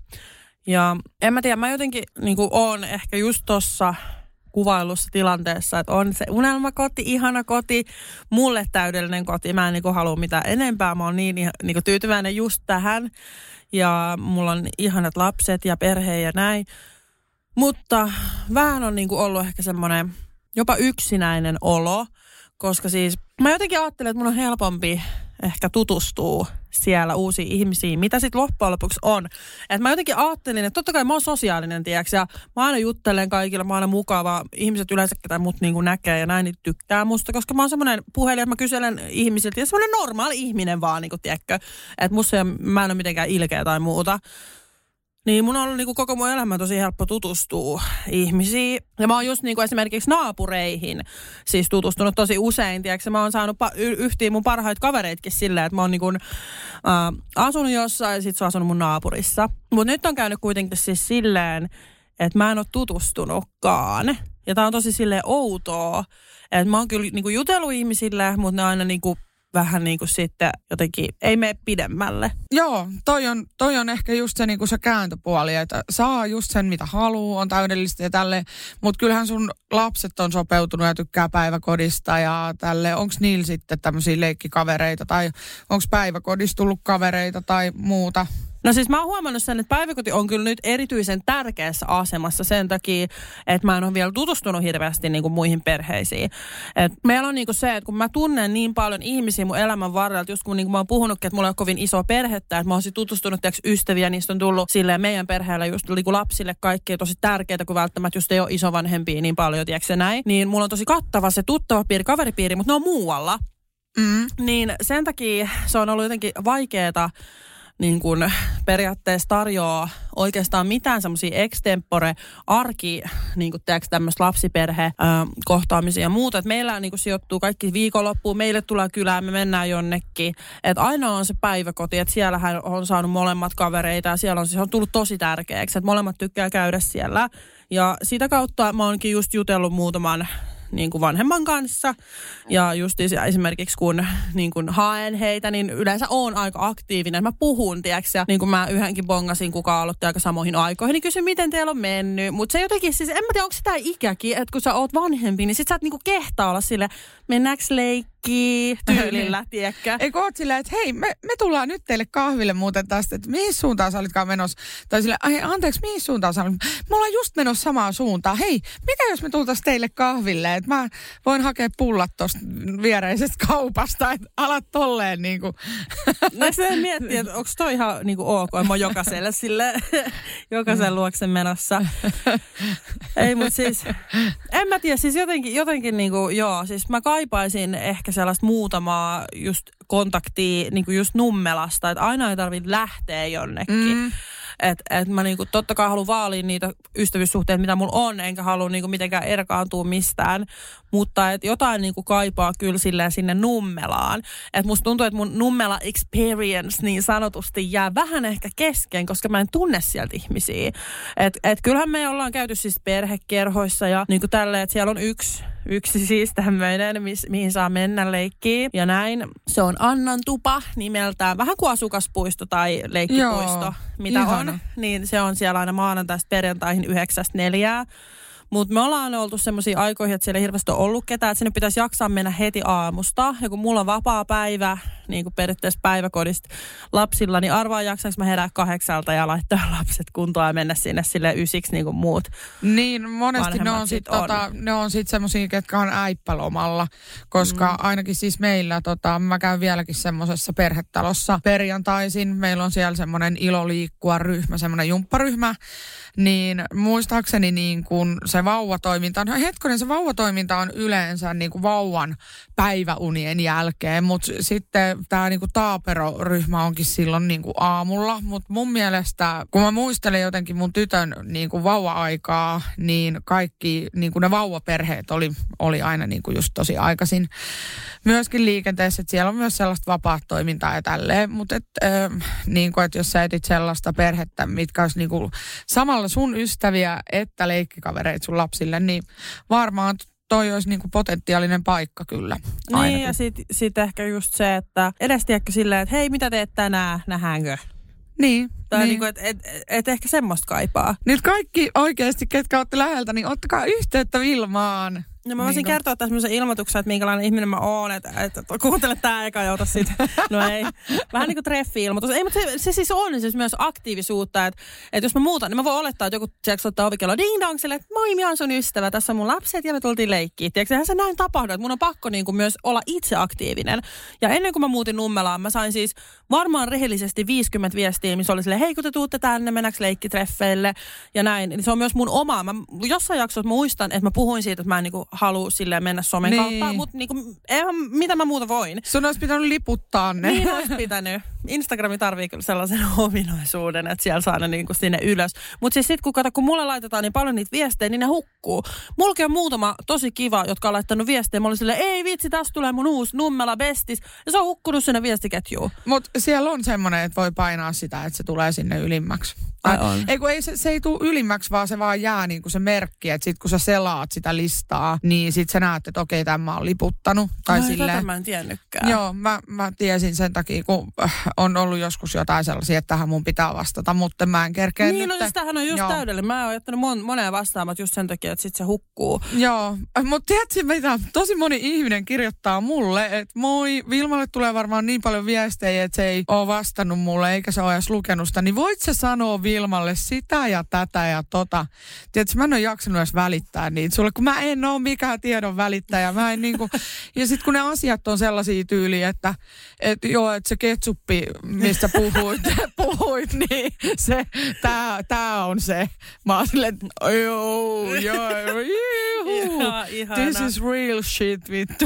Ja en mä tiedä, mä jotenkin niin oon ehkä just tossa kuvailussa tilanteessa, että on se unelmakoti, ihana koti, mulle täydellinen koti. Mä en niin halua mitään enempää, mä oon niin, niin tyytyväinen just tähän. Ja mulla on ihanat lapset ja perhe ja näin. Mutta vähän on niin ollut ehkä semmoinen jopa yksinäinen olo, koska siis mä jotenkin ajattelen, että mun on helpompi ehkä tutustua siellä uusiin ihmisiin, mitä sitten loppujen lopuksi on. Et mä jotenkin ajattelin, että totta kai mä oon sosiaalinen, tiedäks, ja mä aina juttelen kaikille, mä oon aina mukava. Ihmiset yleensä, ketä mut niinku näkee ja näin, niin tykkää musta, koska mä oon semmoinen puhelin, että mä kyselen ihmisiltä, ja semmoinen normaali ihminen vaan, niinku, tiedätkö. Että mä en ole mitenkään ilkeä tai muuta. Niin mun on ollut niinku koko mun elämä tosi helppo tutustua ihmisiin. Ja mä oon just niinku esimerkiksi naapureihin siis tutustunut tosi usein. Tiedätkö? Mä oon saanut pa- y- yhtiin mun parhaita kavereitkin silleen, että mä oon niinku, äh, asunut jossain ja sit se on asunut mun naapurissa. Mutta nyt on käynyt kuitenkin siis silleen, että mä en ole tutustunutkaan. Ja tää on tosi silleen outoa. Että mä oon kyllä niinku jutellut ihmisille, mutta ne aina niinku vähän niin kuin sitten jotenkin ei mene pidemmälle. Joo, toi on, toi on ehkä just se, niin kuin se kääntöpuoli, että saa just sen mitä haluaa, on täydellistä ja tälle, mutta kyllähän sun lapset on sopeutunut ja tykkää päiväkodista ja tälle, onko niillä sitten tämmöisiä leikkikavereita tai onko päiväkodista tullut kavereita tai muuta? No siis mä oon huomannut sen, että päiväkoti on kyllä nyt erityisen tärkeässä asemassa sen takia, että mä en ole vielä tutustunut hirveästi niin kuin muihin perheisiin. Et meillä on niin kuin se, että kun mä tunnen niin paljon ihmisiä mun elämän varrella, just kun, niin kuin mä oon puhunutkin, että mulla on kovin iso perhettä, että mä oon tutustunut tiiäks, ystäviä, niistä on tullut silleen meidän perheellä just niin kuin lapsille kaikki tosi tärkeää, kun välttämättä just ei ole isovanhempia niin paljon, tiedätkö näin. Niin mulla on tosi kattava se tuttava piiri, kaveripiiri, mutta ne on muualla. Mm. Niin sen takia se on ollut jotenkin vaikeaa niin kuin periaatteessa tarjoaa oikeastaan mitään semmoisia extempore arki, niin kuin teeksi tämmöistä lapsiperhe kohtaamisia ja muuta. Et meillä niin kuin sijoittuu kaikki viikonloppuun, meille tulee kylään, me mennään jonnekin. Et ainoa on se päiväkoti, että siellähän on saanut molemmat kavereita ja siellä on, siis on tullut tosi tärkeäksi, että molemmat tykkää käydä siellä. Ja sitä kautta mä oonkin just jutellut muutaman niin kuin vanhemman kanssa. Ja just esimerkiksi kun niin kuin haen heitä, niin yleensä on aika aktiivinen. Mä puhun, tiedätkö, ja niin kuin mä yhdenkin bongasin, kuka aloitti aika samoihin aikoihin, niin kysyn, miten teillä on mennyt. Mutta se jotenkin, siis en mä tiedä, onko sitä ikäkin, että kun sä oot vanhempi, niin sit sä et niin kuin kehtaa olla sille, mennäänkö leikkiin leikkii tyylillä, tiedätkö? Ei kun oot silleen, että hei, me, me tullaan nyt teille kahville muuten tästä, että mihin suuntaan sä olitkaan menossa? Tai silleen, ai anteeksi, mihin suuntaan sä olit? Me ollaan just menossa samaan suuntaan. Hei, mitä jos me tultaisiin teille kahville? Että mä voin hakea pullat tuosta viereisestä kaupasta, että alat tolleen niin kuin. No se miettii, että onko toi ihan niin kuin ok, mä oon jokaiselle sille, jokaisen luoksen menossa. Ei, mutta siis, en mä tiedä, siis jotenkin, jotenkin niin kuin, joo, siis mä kaipaisin ehkä sellaista muutamaa just kontaktia niin kuin just Nummelasta, että aina ei tarvitse lähteä jonnekin. Mm. Että et mä niinku, totta kai haluan vaalia niitä ystävyyssuhteita, mitä mulla on, enkä halua niinku mitenkään erkaantua mistään. Mutta et jotain niinku kaipaa kyllä silleen sinne nummelaan. Että musta tuntuu, että mun nummela experience niin sanotusti jää vähän ehkä kesken, koska mä en tunne sieltä ihmisiä. Että et kyllähän me ollaan käyty siis perhekerhoissa ja niinku tälleen, että siellä on yksi yksi siis tämmöinen, mis, mihin saa mennä leikkiin. Ja näin. Se on Annan tupa nimeltään. Vähän kuin asukaspuisto tai leikkipuisto, Joo, mitä ihana. on. Niin se on siellä aina maanantaista perjantaihin 9.4. Mutta me ollaan oltu semmoisia aikoihin, että siellä ei hirveästi ole ollut ketään, että sinne pitäisi jaksaa mennä heti aamusta. Ja kun mulla on vapaa päivä, niin kuin periaatteessa päiväkodista lapsilla, niin arvaa jaksaanko mä herää kahdeksalta ja laittaa lapset kuntoon ja mennä sinne sille ysiksi niin kuin muut Niin, monesti ne on sitten tota, ne on sit semmoisia, ketkä on äippälomalla, koska mm. ainakin siis meillä, tota, mä käyn vieläkin semmoisessa perhetalossa perjantaisin. Meillä on siellä semmoinen ilo liikkua ryhmä, semmoinen jumpparyhmä, niin muistaakseni niin kuin se vauvatoiminta, no hetkonen se vauvatoiminta on yleensä niin kuin vauvan päiväunien jälkeen, mutta sitten tämä niin Taapero-ryhmä onkin silloin niin kuin aamulla, mutta mun mielestä, kun mä muistelen jotenkin mun tytön niin kuin vauva-aikaa, niin kaikki niin kuin ne vauvaperheet oli, oli aina niin kuin just tosi aikaisin. Myöskin liikenteessä, että siellä on myös sellaista vapaat toimintaa ja tälleen, mutta et, äh, niin kuin, että jos sä etit sellaista perhettä, mitkä olisi niin kuin samalla sun ystäviä että leikkikavereita sun lapsille, niin varmaan toi olisi niinku potentiaalinen paikka kyllä. Ainakin. Niin ja sitten sit ehkä just se, että edes tiedätkö silleen, että hei mitä teet tänään, nähdäänkö? Niin. Tai niin. niinku, että et, et ehkä semmoista kaipaa. Nyt kaikki oikeasti, ketkä olette läheltä, niin ottakaa yhteyttä Vilmaan. No mä voisin niin kertoa tässä semmoisen ilmoituksen, että minkälainen ihminen mä oon, että, että kuuntele tää eka ja ota sit. No ei. Vähän niin kuin treffi-ilmoitus. Ei, mutta se, se siis on siis myös aktiivisuutta, että, että jos mä muutan, niin mä voin olettaa, että joku tiedätkö, ottaa ovikello ding dong sille, että moi, minä on sun ystävä, tässä on mun lapset ja me tultiin leikkiin. Tiedätkö, se näin tapahdu, että mun on pakko niin kuin myös olla itse aktiivinen. Ja ennen kuin mä muutin Nummelaan, mä sain siis varmaan rehellisesti 50 viestiä, missä oli sille, hei kun te tuutte tänne, mennäks leikkitreffeille ja näin. Niin se on myös mun oma. Mä jossain jaksossa muistan, että mä puhuin siitä, että mä en niin kuin halua silleen mennä somen niin. kautta, mutta niinku, eihän, mitä mä muuta voin. Sun olisi pitänyt liputtaa ne. Niin olisi pitänyt. Instagrami tarvii kyllä sellaisen ominaisuuden, että siellä saa ne niinku sinne ylös. Mutta siis sitten kun, kato, kun mulle laitetaan niin paljon niitä viestejä, niin ne hukkuu. Mulla on muutama tosi kiva, jotka on laittanut viestejä. Mä olin silleen, ei vitsi, tässä tulee mun uusi Nummela Bestis. Ja se on hukkunut sinne viestiketjuun. Mutta siellä on semmoinen, että voi painaa sitä, että se tulee sinne ylimmäksi. Ai on. Ei, kun ei, se, se ei tule ylimmäksi, vaan se vaan jää niin kuin se merkki, että sit kun sä selaat sitä listaa, niin sit sä näet, että okei, tämä on liputtanut. Tai Ai, silleen, tätä mä en tiennytkään. Joo, mä, mä tiesin sen takia, kun äh, on ollut joskus jotain sellaisia, että tähän mun pitää vastata, mutta mä en kerkeä Niin, nyt. no siis tämähän on just täydellinen. Mä oon jättänyt mon, moneen vastaamat just sen takia, että sit se hukkuu. Joo, mutta tiedätkö mitä? Tosi moni ihminen kirjoittaa mulle, että moi, Vilmalle tulee varmaan niin paljon viestejä, että se ei ole vastannut mulle, eikä se ole edes lukenut sitä. Niin voit sä sanoa Vilmalle sitä ja tätä ja tota? Tiedätkö, mä en ole jaksanut edes välittää niitä sulle, kun mä en ole mikään tiedon välittäjä. Mä en niinku, ja sitten kun ne asiat on sellaisia tyyliä, että et, joo, että se ketsuppi, mistä puhuit, puhuit niin se, tää, tää on se. Mä oon silleen, joo, joo, Ihan, This is real shit, vittu.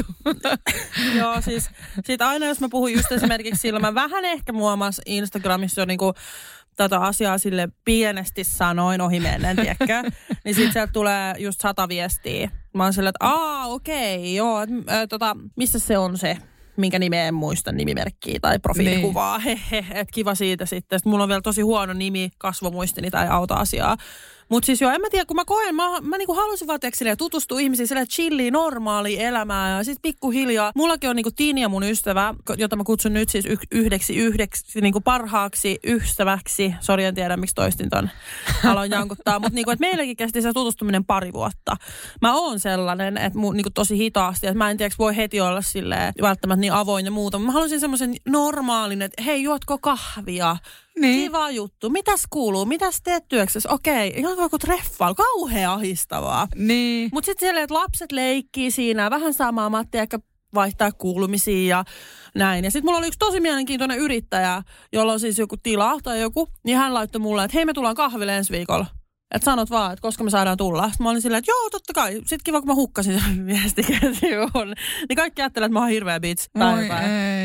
Joo, siis sit aina jos mä puhun just esimerkiksi silloin, mä vähän ehkä muomas Instagramissa jo niinku tätä asiaa sille pienesti sanoin ohi menen, tiedätkö? niin sitten sieltä tulee just sata viestiä. Mä oon silleen, että aa, okei, okay, joo, et, äh, tota, missä se on se? Minkä nimeä en muista nimimerkkiä tai profiilikuvaa. Niin. Hehe, että kiva siitä sitten. Sitten mulla on vielä tosi huono nimi, kasvomuistini tai auta asiaa. Mutta siis joo, en mä tiedä, kun mä koen, mä, mä niinku halusin vaan teksille tutustua ihmisiin sille chilliin, normaali elämää ja sitten pikkuhiljaa. Mullakin on niinku Tinia mun ystävä, jota mä kutsun nyt siis yhdeksi, yhdeksi niinku parhaaksi ystäväksi. Sori, en tiedä miksi toistin ton aloin jankuttaa, mutta niinku, meilläkin kesti se tutustuminen pari vuotta. Mä oon sellainen, että niinku tosi hitaasti, että mä en tiedä, voi heti olla silleen välttämättä niin avoin ja muuta. Mä haluaisin semmoisen normaalin, että hei, juotko kahvia? Niin. Kiva juttu. Mitäs kuuluu? Mitäs teet työksessä? Okei, ihan kuin treffailu. Kauhea ahistavaa. Niin. Mutta sitten siellä, että lapset leikkii siinä, vähän samaa Matti ehkä vaihtaa kuulumisia ja näin. Ja sitten mulla oli yksi tosi mielenkiintoinen yrittäjä, jolla on siis joku tila tai joku, niin hän laittoi mulle, että hei me tullaan kahville ensi viikolla. Että sanot vaan, että koska me saadaan tulla. Sitten mä olin silleen, että joo, totta kai. Sitten kiva, kun mä hukkasin sen viestiketjuun. Niin kaikki ajattelee, että mä oon hirveä bitch.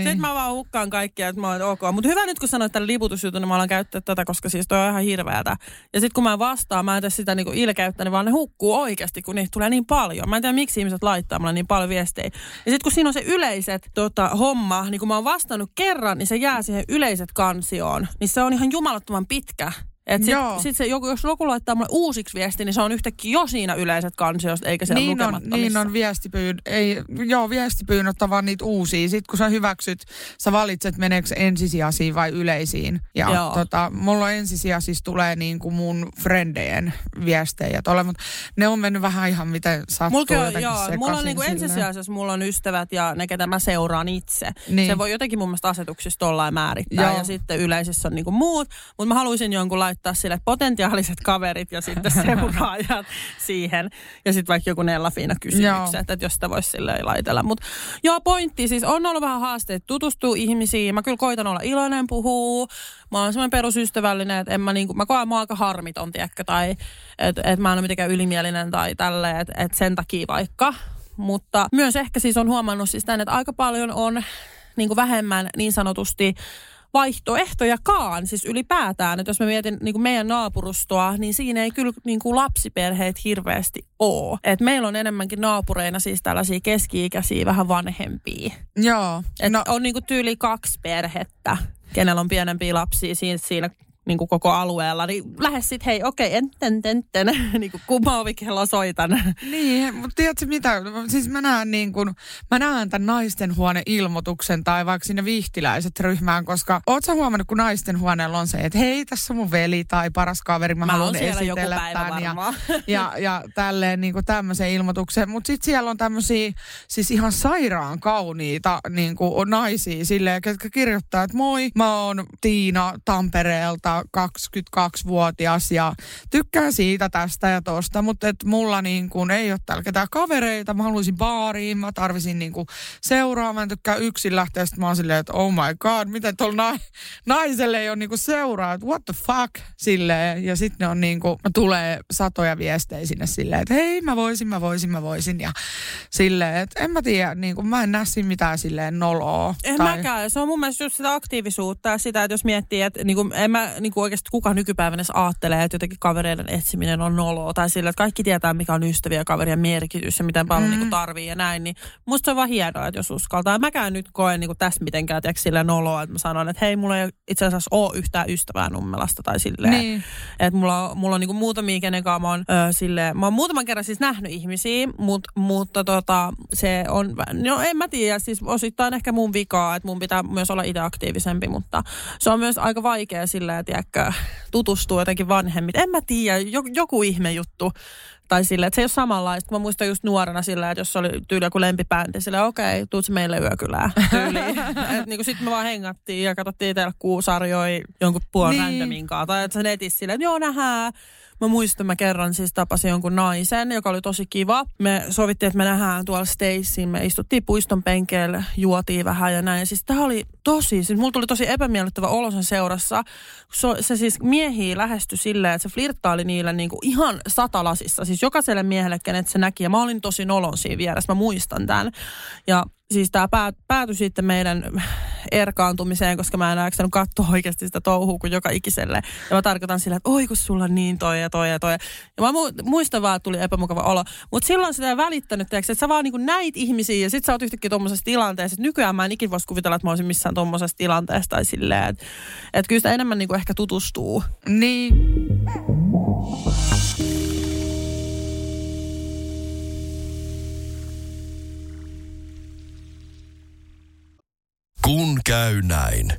Sitten mä vaan hukkaan kaikkia, että mä oon, ok. Mutta hyvä nyt, kun sanoit tämän liputusjutun, niin mä alan käyttää tätä, koska siis toi on ihan hirveätä. Ja sitten kun mä vastaan, mä en tee sitä niinku ilkeyttä, niin vaan ne hukkuu oikeasti, kun niitä tulee niin paljon. Mä en tiedä, miksi ihmiset laittaa mulle niin paljon viestejä. Ja sitten kun siinä on se yleiset tota, homma, niin kun mä oon vastannut kerran, niin se jää siihen yleiset kansioon. Niin se on ihan jumalattoman pitkä. Et sit, Joo. sit se, joku, jos joku laittaa mulle uusiksi viesti, niin se on yhtäkkiä jo siinä yleiset kansiosta, eikä siellä Niin on, niin on viestipyyn, ei, joo, viestipyynnöt on vaan niitä uusia. Sitten kun sä hyväksyt, sä valitset meneekö ensisijaisiin vai yleisiin. Ja Joo. tota, mulla ensisijaisissa tulee niin kuin mun frendeen viestejä tolle, mutta ne on mennyt vähän ihan miten sattuu Mulla on, joo, mulla on sekaisin niinku silleen. ensisijaisesti mulla on ystävät ja ne, ketä mä seuraan itse. Niin. Se voi jotenkin mun mielestä asetuksista tollain määrittää. Joo. Ja sitten yleisissä on niinku muut. Mutta mä haluaisin jonkun laittaa sille potentiaaliset kaverit ja sitten seuraajat siihen. Ja sitten vaikka joku Nella Fiina kysymykset, että jos sitä voisi silleen laitella. Mutta joo, pointti siis on ollut vähän haasteet tutustua ihmisiin. Mä kyllä koitan olla iloinen puhuu. Mä oon semmoinen perusystävällinen, että en mä niinku, mä koen mua aika harmiton, tiedätkö, tai että et mä en ole mitenkään ylimielinen tai tälleen, että et sen takia vaikka. Mutta myös ehkä siis on huomannut siis tämän, että aika paljon on niin kuin vähemmän niin sanotusti vaihtoehtojakaan, siis ylipäätään. Että jos mä mietin niin kuin meidän naapurustoa, niin siinä ei kyllä niin kuin lapsiperheet hirveästi ole. Et meillä on enemmänkin naapureina siis tällaisia keski-ikäisiä, vähän vanhempia. Joo, Et no on niin kuin tyyli kaksi perhettä, kenellä on pienempiä lapsia siinä, siinä niin kuin koko alueella, niin lähes sitten, hei, okei, enten, enten, niin kuin kumma ovikello soitan. Niin, mutta tiedätkö mitä? Siis mä näen, niin kun, mä näen tämän naistenhuone-ilmoituksen tai vaikka sinne vihtiläiset ryhmään, koska oot sä huomannut, kun naistenhuoneella on se, että hei, tässä on mun veli tai paras kaveri, mä, Mä haluan esitellä tän ja, ja, ja tälleen niin kuin tämmöisen ilmoituksen. Mutta sitten siellä on tämmöisiä siis ihan sairaan kauniita niin kuin naisia silleen, ketkä kirjoittaa, että moi, mä oon Tiina Tampereelta, 22-vuotias ja tykkään siitä tästä ja tosta, mutta et mulla niin kuin ei ole täällä ketään kavereita, mä haluaisin baariin, mä tarvisin niin kuin seuraa, mä en tykkää yksin lähteä, sitten mä oon silleen, että oh my god, miten tuolla na- naiselle ei ole niin kuin seuraa, että what the fuck, silleen, ja sitten ne on niin kuin, tulee satoja viestejä sinne silleen, että hei, mä voisin, mä voisin, mä voisin, ja silleen, että en mä tiedä, niin kuin, mä en näe siinä mitään silleen noloa. En tai... mäkään. Se on mun mielestä just sitä aktiivisuutta ja sitä, että jos miettii, että niinku, en mä niinku oikeasti kuka nykypäivänä edes ajattelee, että jotenkin kavereiden etsiminen on noloa. Tai sillä, että kaikki tietää, mikä on ystäviä ja kaverien merkitys ja miten paljon mm. niinku tarvii ja näin. Niin musta se on vaan hienoa, että jos uskaltaa. Mäkään nyt koen niinku tästä mitenkään tiedätkö, silleen noloa, että mä sanon, että hei, mulla ei itse asiassa ole yhtään ystävää Nummelasta tai silleen. Niin. Että mulla, mulla on niinku muutamia, kenen kanssa mä oon, ö, silleen, mä oon muutaman kerran siis nähnyt ihmisiä, mut, mutta tota, se on, no en mä tiedä, siis osittain ehkä mun vikaa, että mun pitää myös olla itse aktiivisempi, mutta se on myös aika vaikea silleen, tiedätkö, tutustua jotenkin vanhemmit. En mä tiedä, joku, joku ihme juttu. Tai silleen, että se ei ole samanlaista. Mä muistan just nuorena silleen, että jos oli tyyli joku lempibändi, silleen okei, okay, tuut meille yökylään tyyliin. että niinku sit me vaan hengattiin ja katsottiin telkkuusarjoja jonkun puolen Niin. niin. randomin kanssa. Tai että se netissä silleen, että joo nähdään. Mä muistan, mä kerran siis tapasin jonkun naisen, joka oli tosi kiva. Me sovittiin, että me nähdään tuolla Stacyin. Me istuttiin puiston penkeillä, juotiin vähän ja näin. Ja siis tää oli tosi, siis mulla tuli tosi epämiellyttävä olo sen seurassa. Se, se siis miehiä lähestyi silleen, että se flirttaili niille niinku ihan satalasissa. Siis jokaiselle miehelle, kenet se näki. Ja mä olin tosi nolon siinä vieressä, mä muistan tämän. Ja siis tämä päät, päätyi sitten meidän erkaantumiseen, koska mä en jaksanut katsoa oikeasti sitä touhua kuin joka ikiselle. Ja mä tarkoitan sillä, että oi kun sulla on niin toi ja toi ja toi. Ja mä mu- muistan vaan, että tuli epämukava olo. Mutta silloin sitä ei välittänyt, tiiäks, että sä vaan niinku näit ihmisiä ja sit sä oot yhtäkkiä tuommoisessa tilanteessa. Että nykyään mä en ikin voisi kuvitella, että mä olisin missään tuommoisessa tilanteessa tai silleen. Että et kyllä sitä enemmän niinku ehkä tutustuu. Niin. Kun käy näin.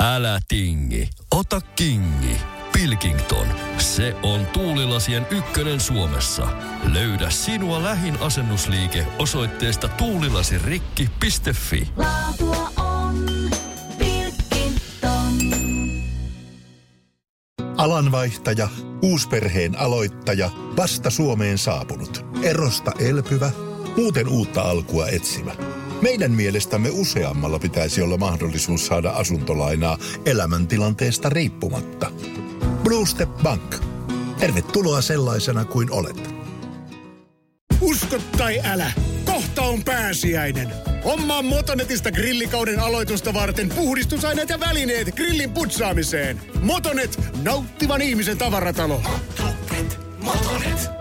Älä tingi, ota kingi. Pilkington, se on tuulilasien ykkönen Suomessa. Löydä sinua lähin asennusliike osoitteesta tuulilasirikki.fi. Laatua on Pilkington. Alanvaihtaja, uusperheen aloittaja, vasta Suomeen saapunut, erosta elpyvä, muuten uutta alkua etsimä. Meidän mielestämme useammalla pitäisi olla mahdollisuus saada asuntolainaa elämäntilanteesta riippumatta. Blue Step Bank. Tervetuloa sellaisena kuin olet. Usko tai älä, kohta on pääsiäinen. Hommaa Motonetista grillikauden aloitusta varten puhdistusaineet ja välineet grillin putsaamiseen. Motonet, nauttivan ihmisen tavaratalo. Motonet, Motonet.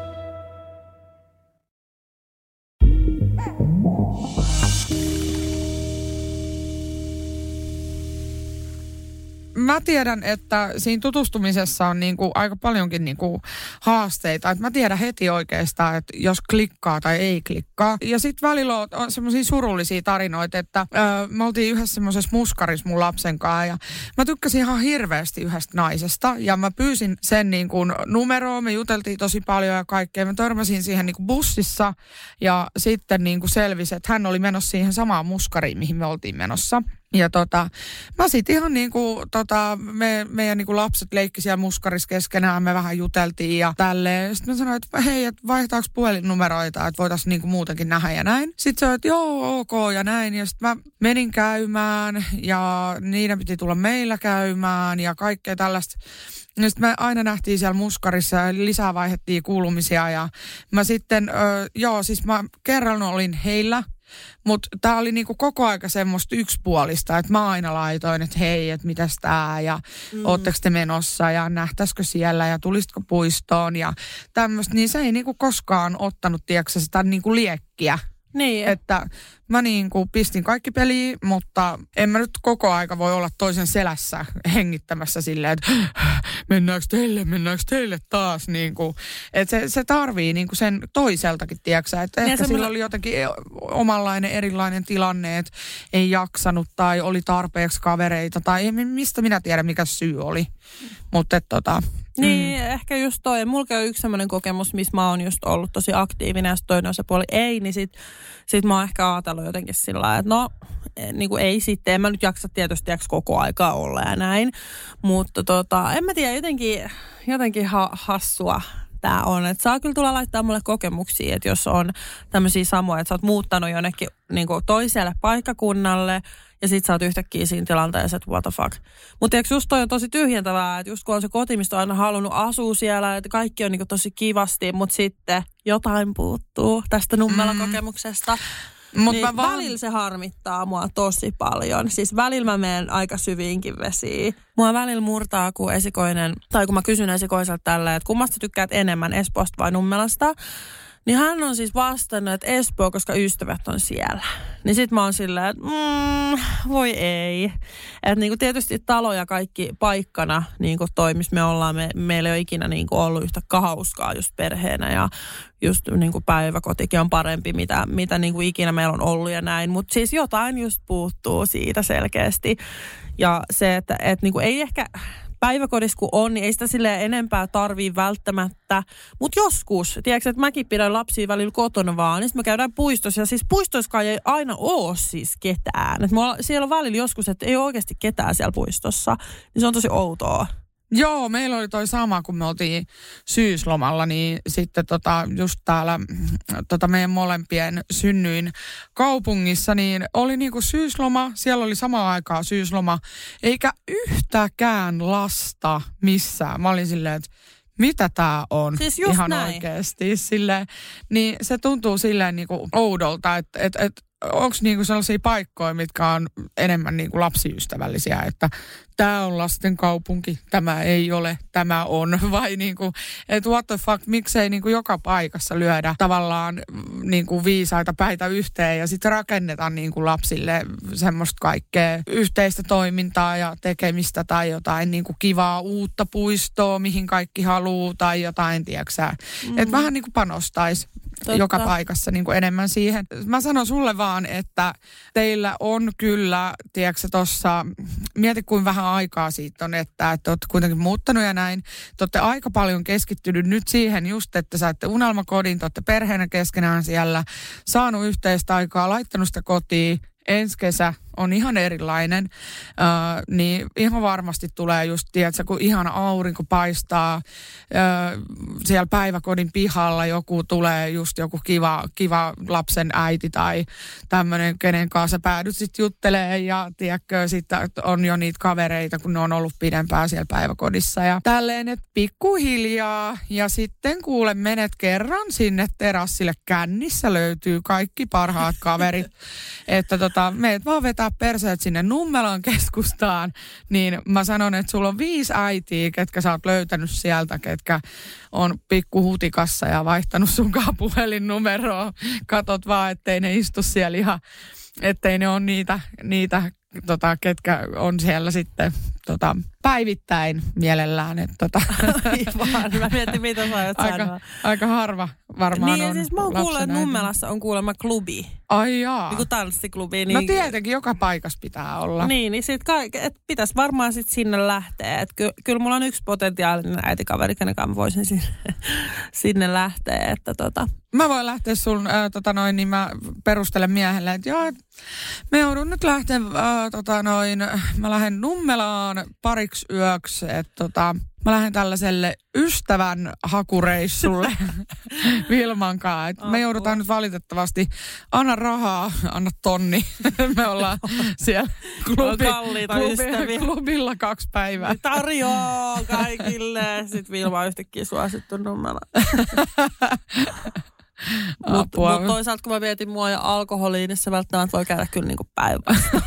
Mä tiedän, että siinä tutustumisessa on niinku aika paljonkin niinku haasteita. Et mä tiedän heti oikeastaan, että jos klikkaa tai ei klikkaa. Ja sitten välillä on, on semmoisia surullisia tarinoita, että öö, me oltiin yhdessä semmoisessa muskarissa mun lapsen kanssa. Ja mä tykkäsin ihan hirveästi yhdestä naisesta. Ja mä pyysin sen niinku numeroon. Me juteltiin tosi paljon ja kaikkea. Mä törmäsin siihen niinku bussissa. Ja sitten niinku selvisi, että hän oli menossa siihen samaan muskariin, mihin me oltiin menossa. Ja tota, mä sit ihan niinku, tota, me, meidän niinku lapset leikki siellä muskarissa keskenään, me vähän juteltiin ja tälleen. Sitten mä sanoin, että hei, että vaihtaako puhelinnumeroita, että voitaisiin niinku muutenkin nähdä ja näin. Sitten se että joo, ok ja näin. Ja sitten mä menin käymään ja niiden piti tulla meillä käymään ja kaikkea tällaista. Ja sitten me aina nähtiin siellä muskarissa ja lisää vaihettiin kuulumisia ja mä sitten, ö, joo siis mä kerran olin heillä mutta tämä oli niinku koko aika semmoista yksipuolista, että mä aina laitoin, että hei, että mitäs tää ja mm. ootteko te menossa ja nähtäisikö siellä ja tulisitko puistoon ja tämmöistä. Niin se ei niinku koskaan ottanut, tiedätkö, sitä niinku liekkiä. Niin. Että mä niin kuin pistin kaikki peliin, mutta en mä nyt koko aika voi olla toisen selässä hengittämässä silleen, että mennäänkö teille, mennäänkö teille taas. Niin kuin, että se, se tarvii niin kuin sen toiseltakin, tiedätkö että ehkä semmoinen- sillä oli jotenkin omanlainen erilainen tilanne, että ei jaksanut tai oli tarpeeksi kavereita tai mistä minä tiedän, mikä syy oli. Mutta tota, Niin, mm. ehkä just toi. Mulla on yksi semmoinen kokemus, missä mä oon just ollut tosi aktiivinen ja toinen osapuoli ei, niin sit, sit mä oon ehkä ajatellut jotenkin sillä lailla, että no, niin kuin ei sitten, en mä nyt jaksa tietysti tiiäks, koko aikaa olla ja näin. Mutta tota, en mä tiedä, jotenkin, jotenkin ha, hassua tämä on. Että saa kyllä tulla laittaa mulle kokemuksia, että jos on tämmöisiä samoja, että sä oot muuttanut jonnekin niin kuin toiselle paikkakunnalle ja sit sä oot yhtäkkiä siinä tilanteessa, että what the fuck. Mutta eikö just toi on tosi tyhjentävää, että just kun on se koti, mistä on aina halunnut asua siellä, että kaikki on niinku tosi kivasti, mutta sitten jotain puuttuu tästä Nummela-kokemuksesta. Mut niin mä vaan- välillä se harmittaa mua tosi paljon. Siis välillä mä menen aika syviinkin vesiin. Mua välillä murtaa, kun esikoinen, tai kun mä kysyn esikoiselta tällä, että kummasta tykkäät enemmän, Espoosta vai Nummelasta, niin hän on siis vastannut, että Espoo, koska ystävät on siellä. Niin sit mä oon silleen, että mm, voi ei. Että niinku tietysti talo ja kaikki paikkana niinku toimis me ollaan. Me, meillä ei ole ikinä niinku ollut yhtä hauskaa just perheenä ja just niinku päiväkotikin on parempi, mitä, mitä niinku ikinä meillä on ollut ja näin. Mutta siis jotain just puuttuu siitä selkeästi. Ja se, että et niinku ei ehkä päiväkodissa kun on, niin ei sitä silleen enempää tarvii välttämättä. Mutta joskus, tiedätkö, että mäkin pidän lapsia välillä kotona vaan, niin me käydään puistossa. Ja siis puistoissakaan ei aina ole siis ketään. Et mulla, siellä on välillä joskus, että ei ole oikeasti ketään siellä puistossa. Niin se on tosi outoa. Joo, meillä oli toi sama, kun me oltiin syyslomalla, niin sitten tota, just täällä tota meidän molempien synnyin kaupungissa, niin oli niinku syysloma, siellä oli samaan aikaan syysloma, eikä yhtäkään lasta missään. Mä olin silleen, että mitä tää on Siis ihan näin. oikeasti. Niin se tuntuu silleen niinku oudolta, että et, et, onko niinku sellaisia paikkoja, mitkä on enemmän niinku lapsiystävällisiä, että tämä on lasten kaupunki, tämä ei ole, tämä on, vai niinku, että what the fuck, miksei niinku joka paikassa lyödä tavallaan mm, niinku viisaita päitä yhteen ja sitten rakennetaan niinku lapsille semmoista kaikkea yhteistä toimintaa ja tekemistä tai jotain niinku kivaa uutta puistoa, mihin kaikki haluaa tai jotain, tiedäksä, mm. että vähän niinku panostaisi joka paikassa niin kuin enemmän siihen. Mä sanon sulle vaan, että teillä on kyllä, tiedätkö tuossa, mieti kuin vähän aikaa siitä on, että, että olette kuitenkin muuttanut ja näin. Te olette aika paljon keskittynyt nyt siihen just, että saatte unelmakodin, te olette perheenä keskenään siellä, saanut yhteistä aikaa, laittanut sitä kotiin, ensi kesä on ihan erilainen, äh, niin ihan varmasti tulee just, tiedätkö, kun ihana aurinko paistaa, äh, siellä päiväkodin pihalla joku tulee just joku kiva, kiva lapsen äiti tai tämmöinen, kenen kanssa päädyt sitten juttelee ja tiedätkö, sitten on jo niitä kavereita, kun ne on ollut pidempään siellä päiväkodissa ja tälleen, että pikkuhiljaa. Ja sitten kuule menet kerran sinne terassille kännissä löytyy kaikki parhaat kaverit, että tota, meet vaan vetää perseet sinne Nummelan keskustaan, niin mä sanon, että sulla on viisi äitiä, ketkä sä oot löytänyt sieltä, ketkä on pikku hutikassa ja vaihtanut sunkaan puhelinnumeroa. Katot vaan, ettei ne istu siellä ihan, ettei ne ole niitä, niitä tota, ketkä on siellä sitten tota, päivittäin mielellään. Et, tota, Aivan. Mä mietin, mitä sä aiot aika, sanoa. aika harva varmaan Niin, on siis mä oon kuullut, että. Nummelassa on kuulemma klubi. Ai jaa. Niin kuin tanssiklubi. No Niin, tietenkin, joka paikassa pitää olla. Niin, niin sit kaik, et pitäisi varmaan sit sinne lähteä. Et ky, kyllä mulla on yksi potentiaalinen äitikaveri, kenen kanssa mä voisin sinne, sinne lähteä. Että tota, Mä voin lähteä sun, äh, tota noin, niin mä perustelen miehelle, että joo, me joudun nyt lähteä, äh, tota noin, mä lähden Nummelaan pariksi yöksi, että tota, mä lähden tällaiselle ystävän hakureissulle Vilman kanssa. Et me joudutaan nyt valitettavasti, anna rahaa, anna tonni. me ollaan siellä klubi, klubi, klubilla kaksi päivää. tarjoaa kaikille. Sitten Vilma on yhtäkkiä suosittu nummella. Mutta mut toisaalta kun mä mietin mua ja alkoholiin, niin se välttämättä voi käydä kyllä niinku päinvastoin.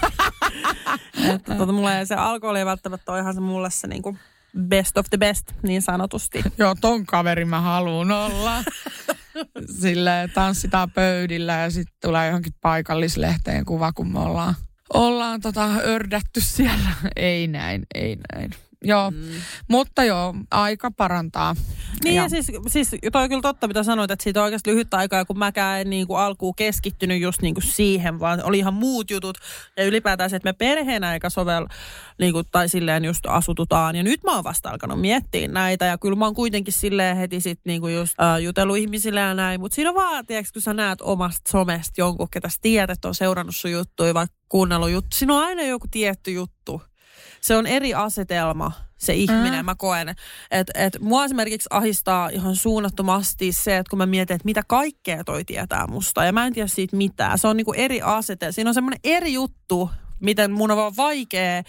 Että tota, mulla ei se alkoholi ei välttämättä ole ihan se mulle se niinku best of the best, niin sanotusti. Joo, ton kaverin mä haluun olla. Silleen tanssitaan pöydillä ja sitten tulee johonkin paikallislehteen kuva, kun me ollaan, ollaan tota ördätty siellä. Ei näin, ei näin. Joo, mm. mutta joo, aika parantaa. Niin ja, Ja- siis, siis toi on kyllä totta, mitä sanoit, että siitä on oikeasti lyhyttä aikaa, kun mäkään en niin kuin alkuun keskittynyt just niin kuin siihen, vaan oli ihan muut jutut. Ja ylipäätään se, että me perheenä eikä sovel, niin kuin, tai silleen just asututaan. Ja nyt mä oon vasta alkanut miettiä näitä, ja kyllä mä oon kuitenkin silleen heti sit niin kuin just äh, jutellut ihmisille ja näin. Mutta siinä on vaan, tiedätkö, kun sä näet omasta somesta jonkun, ketä tiedät, että on seurannut sun juttuja, vaikka kuunnellut juttu. Siinä on aina joku tietty juttu se on eri asetelma, se ihminen, mä koen. Että et mua esimerkiksi ahistaa ihan suunnattomasti se, että kun mä mietin, että mitä kaikkea toi tietää musta, ja mä en tiedä siitä mitään. Se on niinku eri asetelma. Siinä on semmoinen eri juttu, miten mun on vaan vaikea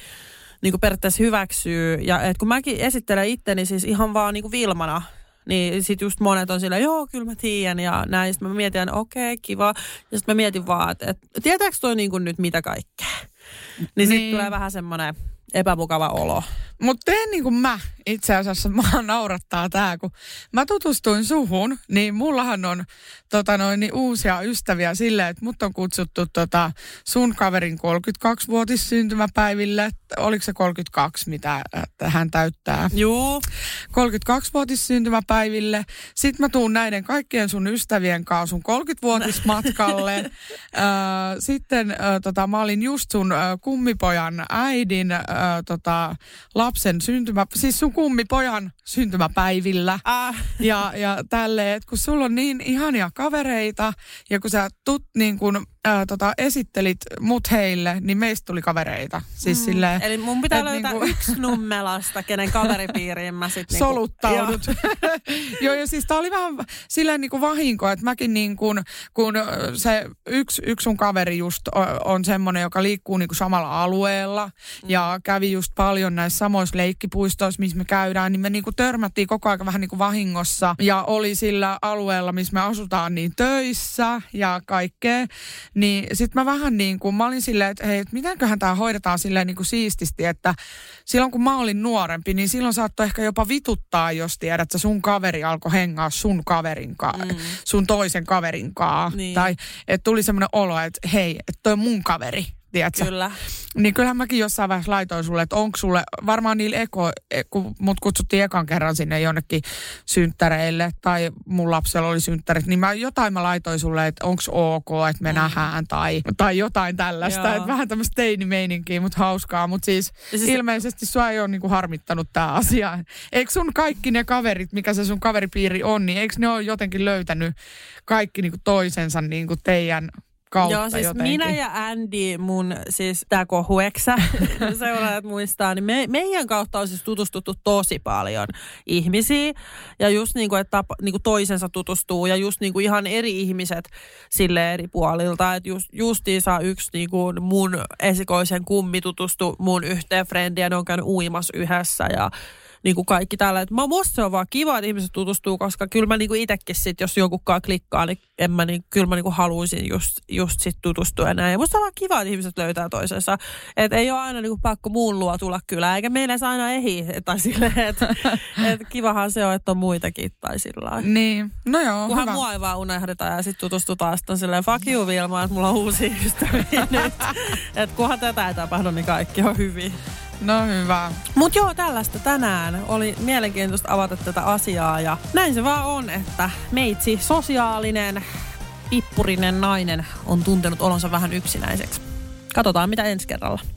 niin kuin periaatteessa hyväksyy. Ja et kun mäkin esittelen itteni siis ihan vaan niin kuin Vilmana, niin sit just monet on silleen, joo, kyllä mä tiedän ja näin. Sitten mä mietin, okei, okay, kiva. Ja sitten mä mietin vaan, että, että tietääkö toi niin kuin nyt mitä kaikkea? Niin, niin. sitten tulee vähän semmoinen epämukava olo. Mutta teen niin kuin mä itse asiassa, mua naurattaa tää, kun mä tutustuin suhun, niin mullahan on tota noin, niin uusia ystäviä silleen, että mut on kutsuttu tota sun kaverin 32-vuotis syntymäpäiville. Oliko se 32, mitä hän täyttää? Juu. 32-vuotis syntymäpäiville. Sitten mä tuun näiden kaikkien sun ystävien kanssa sun 30-vuotismatkalle. Ö, Sitten tota, mä olin just sun kummipojan äidin tota, lapsen syntymä, siis sun kummipojan syntymäpäivillä. Äh, Ja, ja tälleen, että kun sulla on niin ihania kavereita ja kun sä tut, niin kun, ää, tota, esittelit mut heille, niin meistä tuli kavereita. Siis mm. silleen, eli mun pitää löytää niinku- yksi nummelasta, kenen kaveripiiriin mä sitten niinku, soluttaudut. Joo, ja siis tää oli vähän silleen niin kuin vahinko, että mäkin niin kuin, kun se yksi, yksi sun kaveri just on semmoinen, joka liikkuu niin kuin samalla alueella mm. ja kävi just paljon näissä samoissa leikkipuistoissa, missä me käydään, niin me niin kuin törmättiin koko ajan vähän niin kuin vahingossa ja oli sillä alueella, missä me asutaan niin töissä ja kaikkea, niin sitten mä vähän niin kuin, mä olin silleen, että hei, mitenköhän tämä hoidetaan silleen niin kuin siististi, että silloin kun mä olin nuorempi, niin silloin saattoi ehkä jopa vituttaa, jos tiedät, että sun kaveri alkoi hengaa sun kaverin kaa, mm. sun toisen kaverin kaa. Niin. Tai että tuli semmoinen olo, että hei, että toi on mun kaveri. Tiedätkö? Kyllä. Niin kyllähän mäkin jossain vaiheessa laitoin sulle, että onko sulle, varmaan niillä eko, e- kun mut kutsuttiin ekan kerran sinne jonnekin synttäreille, tai mun lapsella oli synttärit, niin mä jotain mä laitoin sulle, että onko ok, että me mm. nähdään, tai, tai jotain tällaista, että vähän tämmöistä teinimeininkiä, mutta hauskaa, mutta siis, siis ilmeisesti sua ei ole niinku harmittanut tämä asia. Eikö sun kaikki ne kaverit, mikä se sun kaveripiiri on, niin eikö ne ole jotenkin löytänyt kaikki niinku toisensa niinku teidän kautta Joo, siis jotenkin. minä ja Andy, mun siis tää kohueksä, seuraajat muistaa, niin me, meidän kautta on siis tutustuttu tosi paljon ihmisiä. Ja just niin kuin, että tapa, niin kuin toisensa tutustuu ja just niin kuin ihan eri ihmiset sille eri puolilta. Että just, justiinsa yksi niin kuin mun esikoisen kummi tutustui mun yhteen frendiin ja ne on käynyt uimassa yhdessä ja niin kuin kaikki tällä. Et mä, musta se on vaan kiva, että ihmiset tutustuu, koska kyllä mä niin kuin itsekin sit, jos jonkunkaan klikkaa, niin, en mä, niin, kyllä mä niin kuin haluaisin just, just sit tutustua näin. Ja musta on vaan kiva, että ihmiset löytää toisensa. Että ei ole aina niin kuin pakko muun luo tulla kyllä, eikä meillä aina ehi. Tai että et kivahan se on, että on muitakin tai sillä. Niin, no joo, Kunhan hyvä. mua ei vaan unohdeta ja sitten tutustutaan sitten silleen, fuck you Vilma, että mulla on uusia ystäviä nyt. Että kunhan tätä ei tapahdu, niin kaikki on hyvin. No hyvä. Mut joo, tällaista tänään. Oli mielenkiintoista avata tätä asiaa ja näin se vaan on, että meitsi sosiaalinen, pippurinen nainen on tuntenut olonsa vähän yksinäiseksi. Katsotaan mitä ensi kerralla.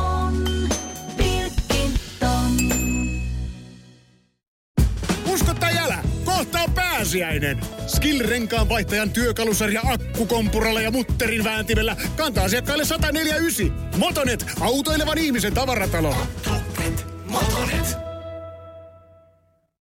pääsiäinen. Skill-renkaan vaihtajan työkalusarja akkukompuralla ja mutterin vääntimellä kantaa asiakkaille 149. Motonet, autoilevan ihmisen tavaratalo. Motonet.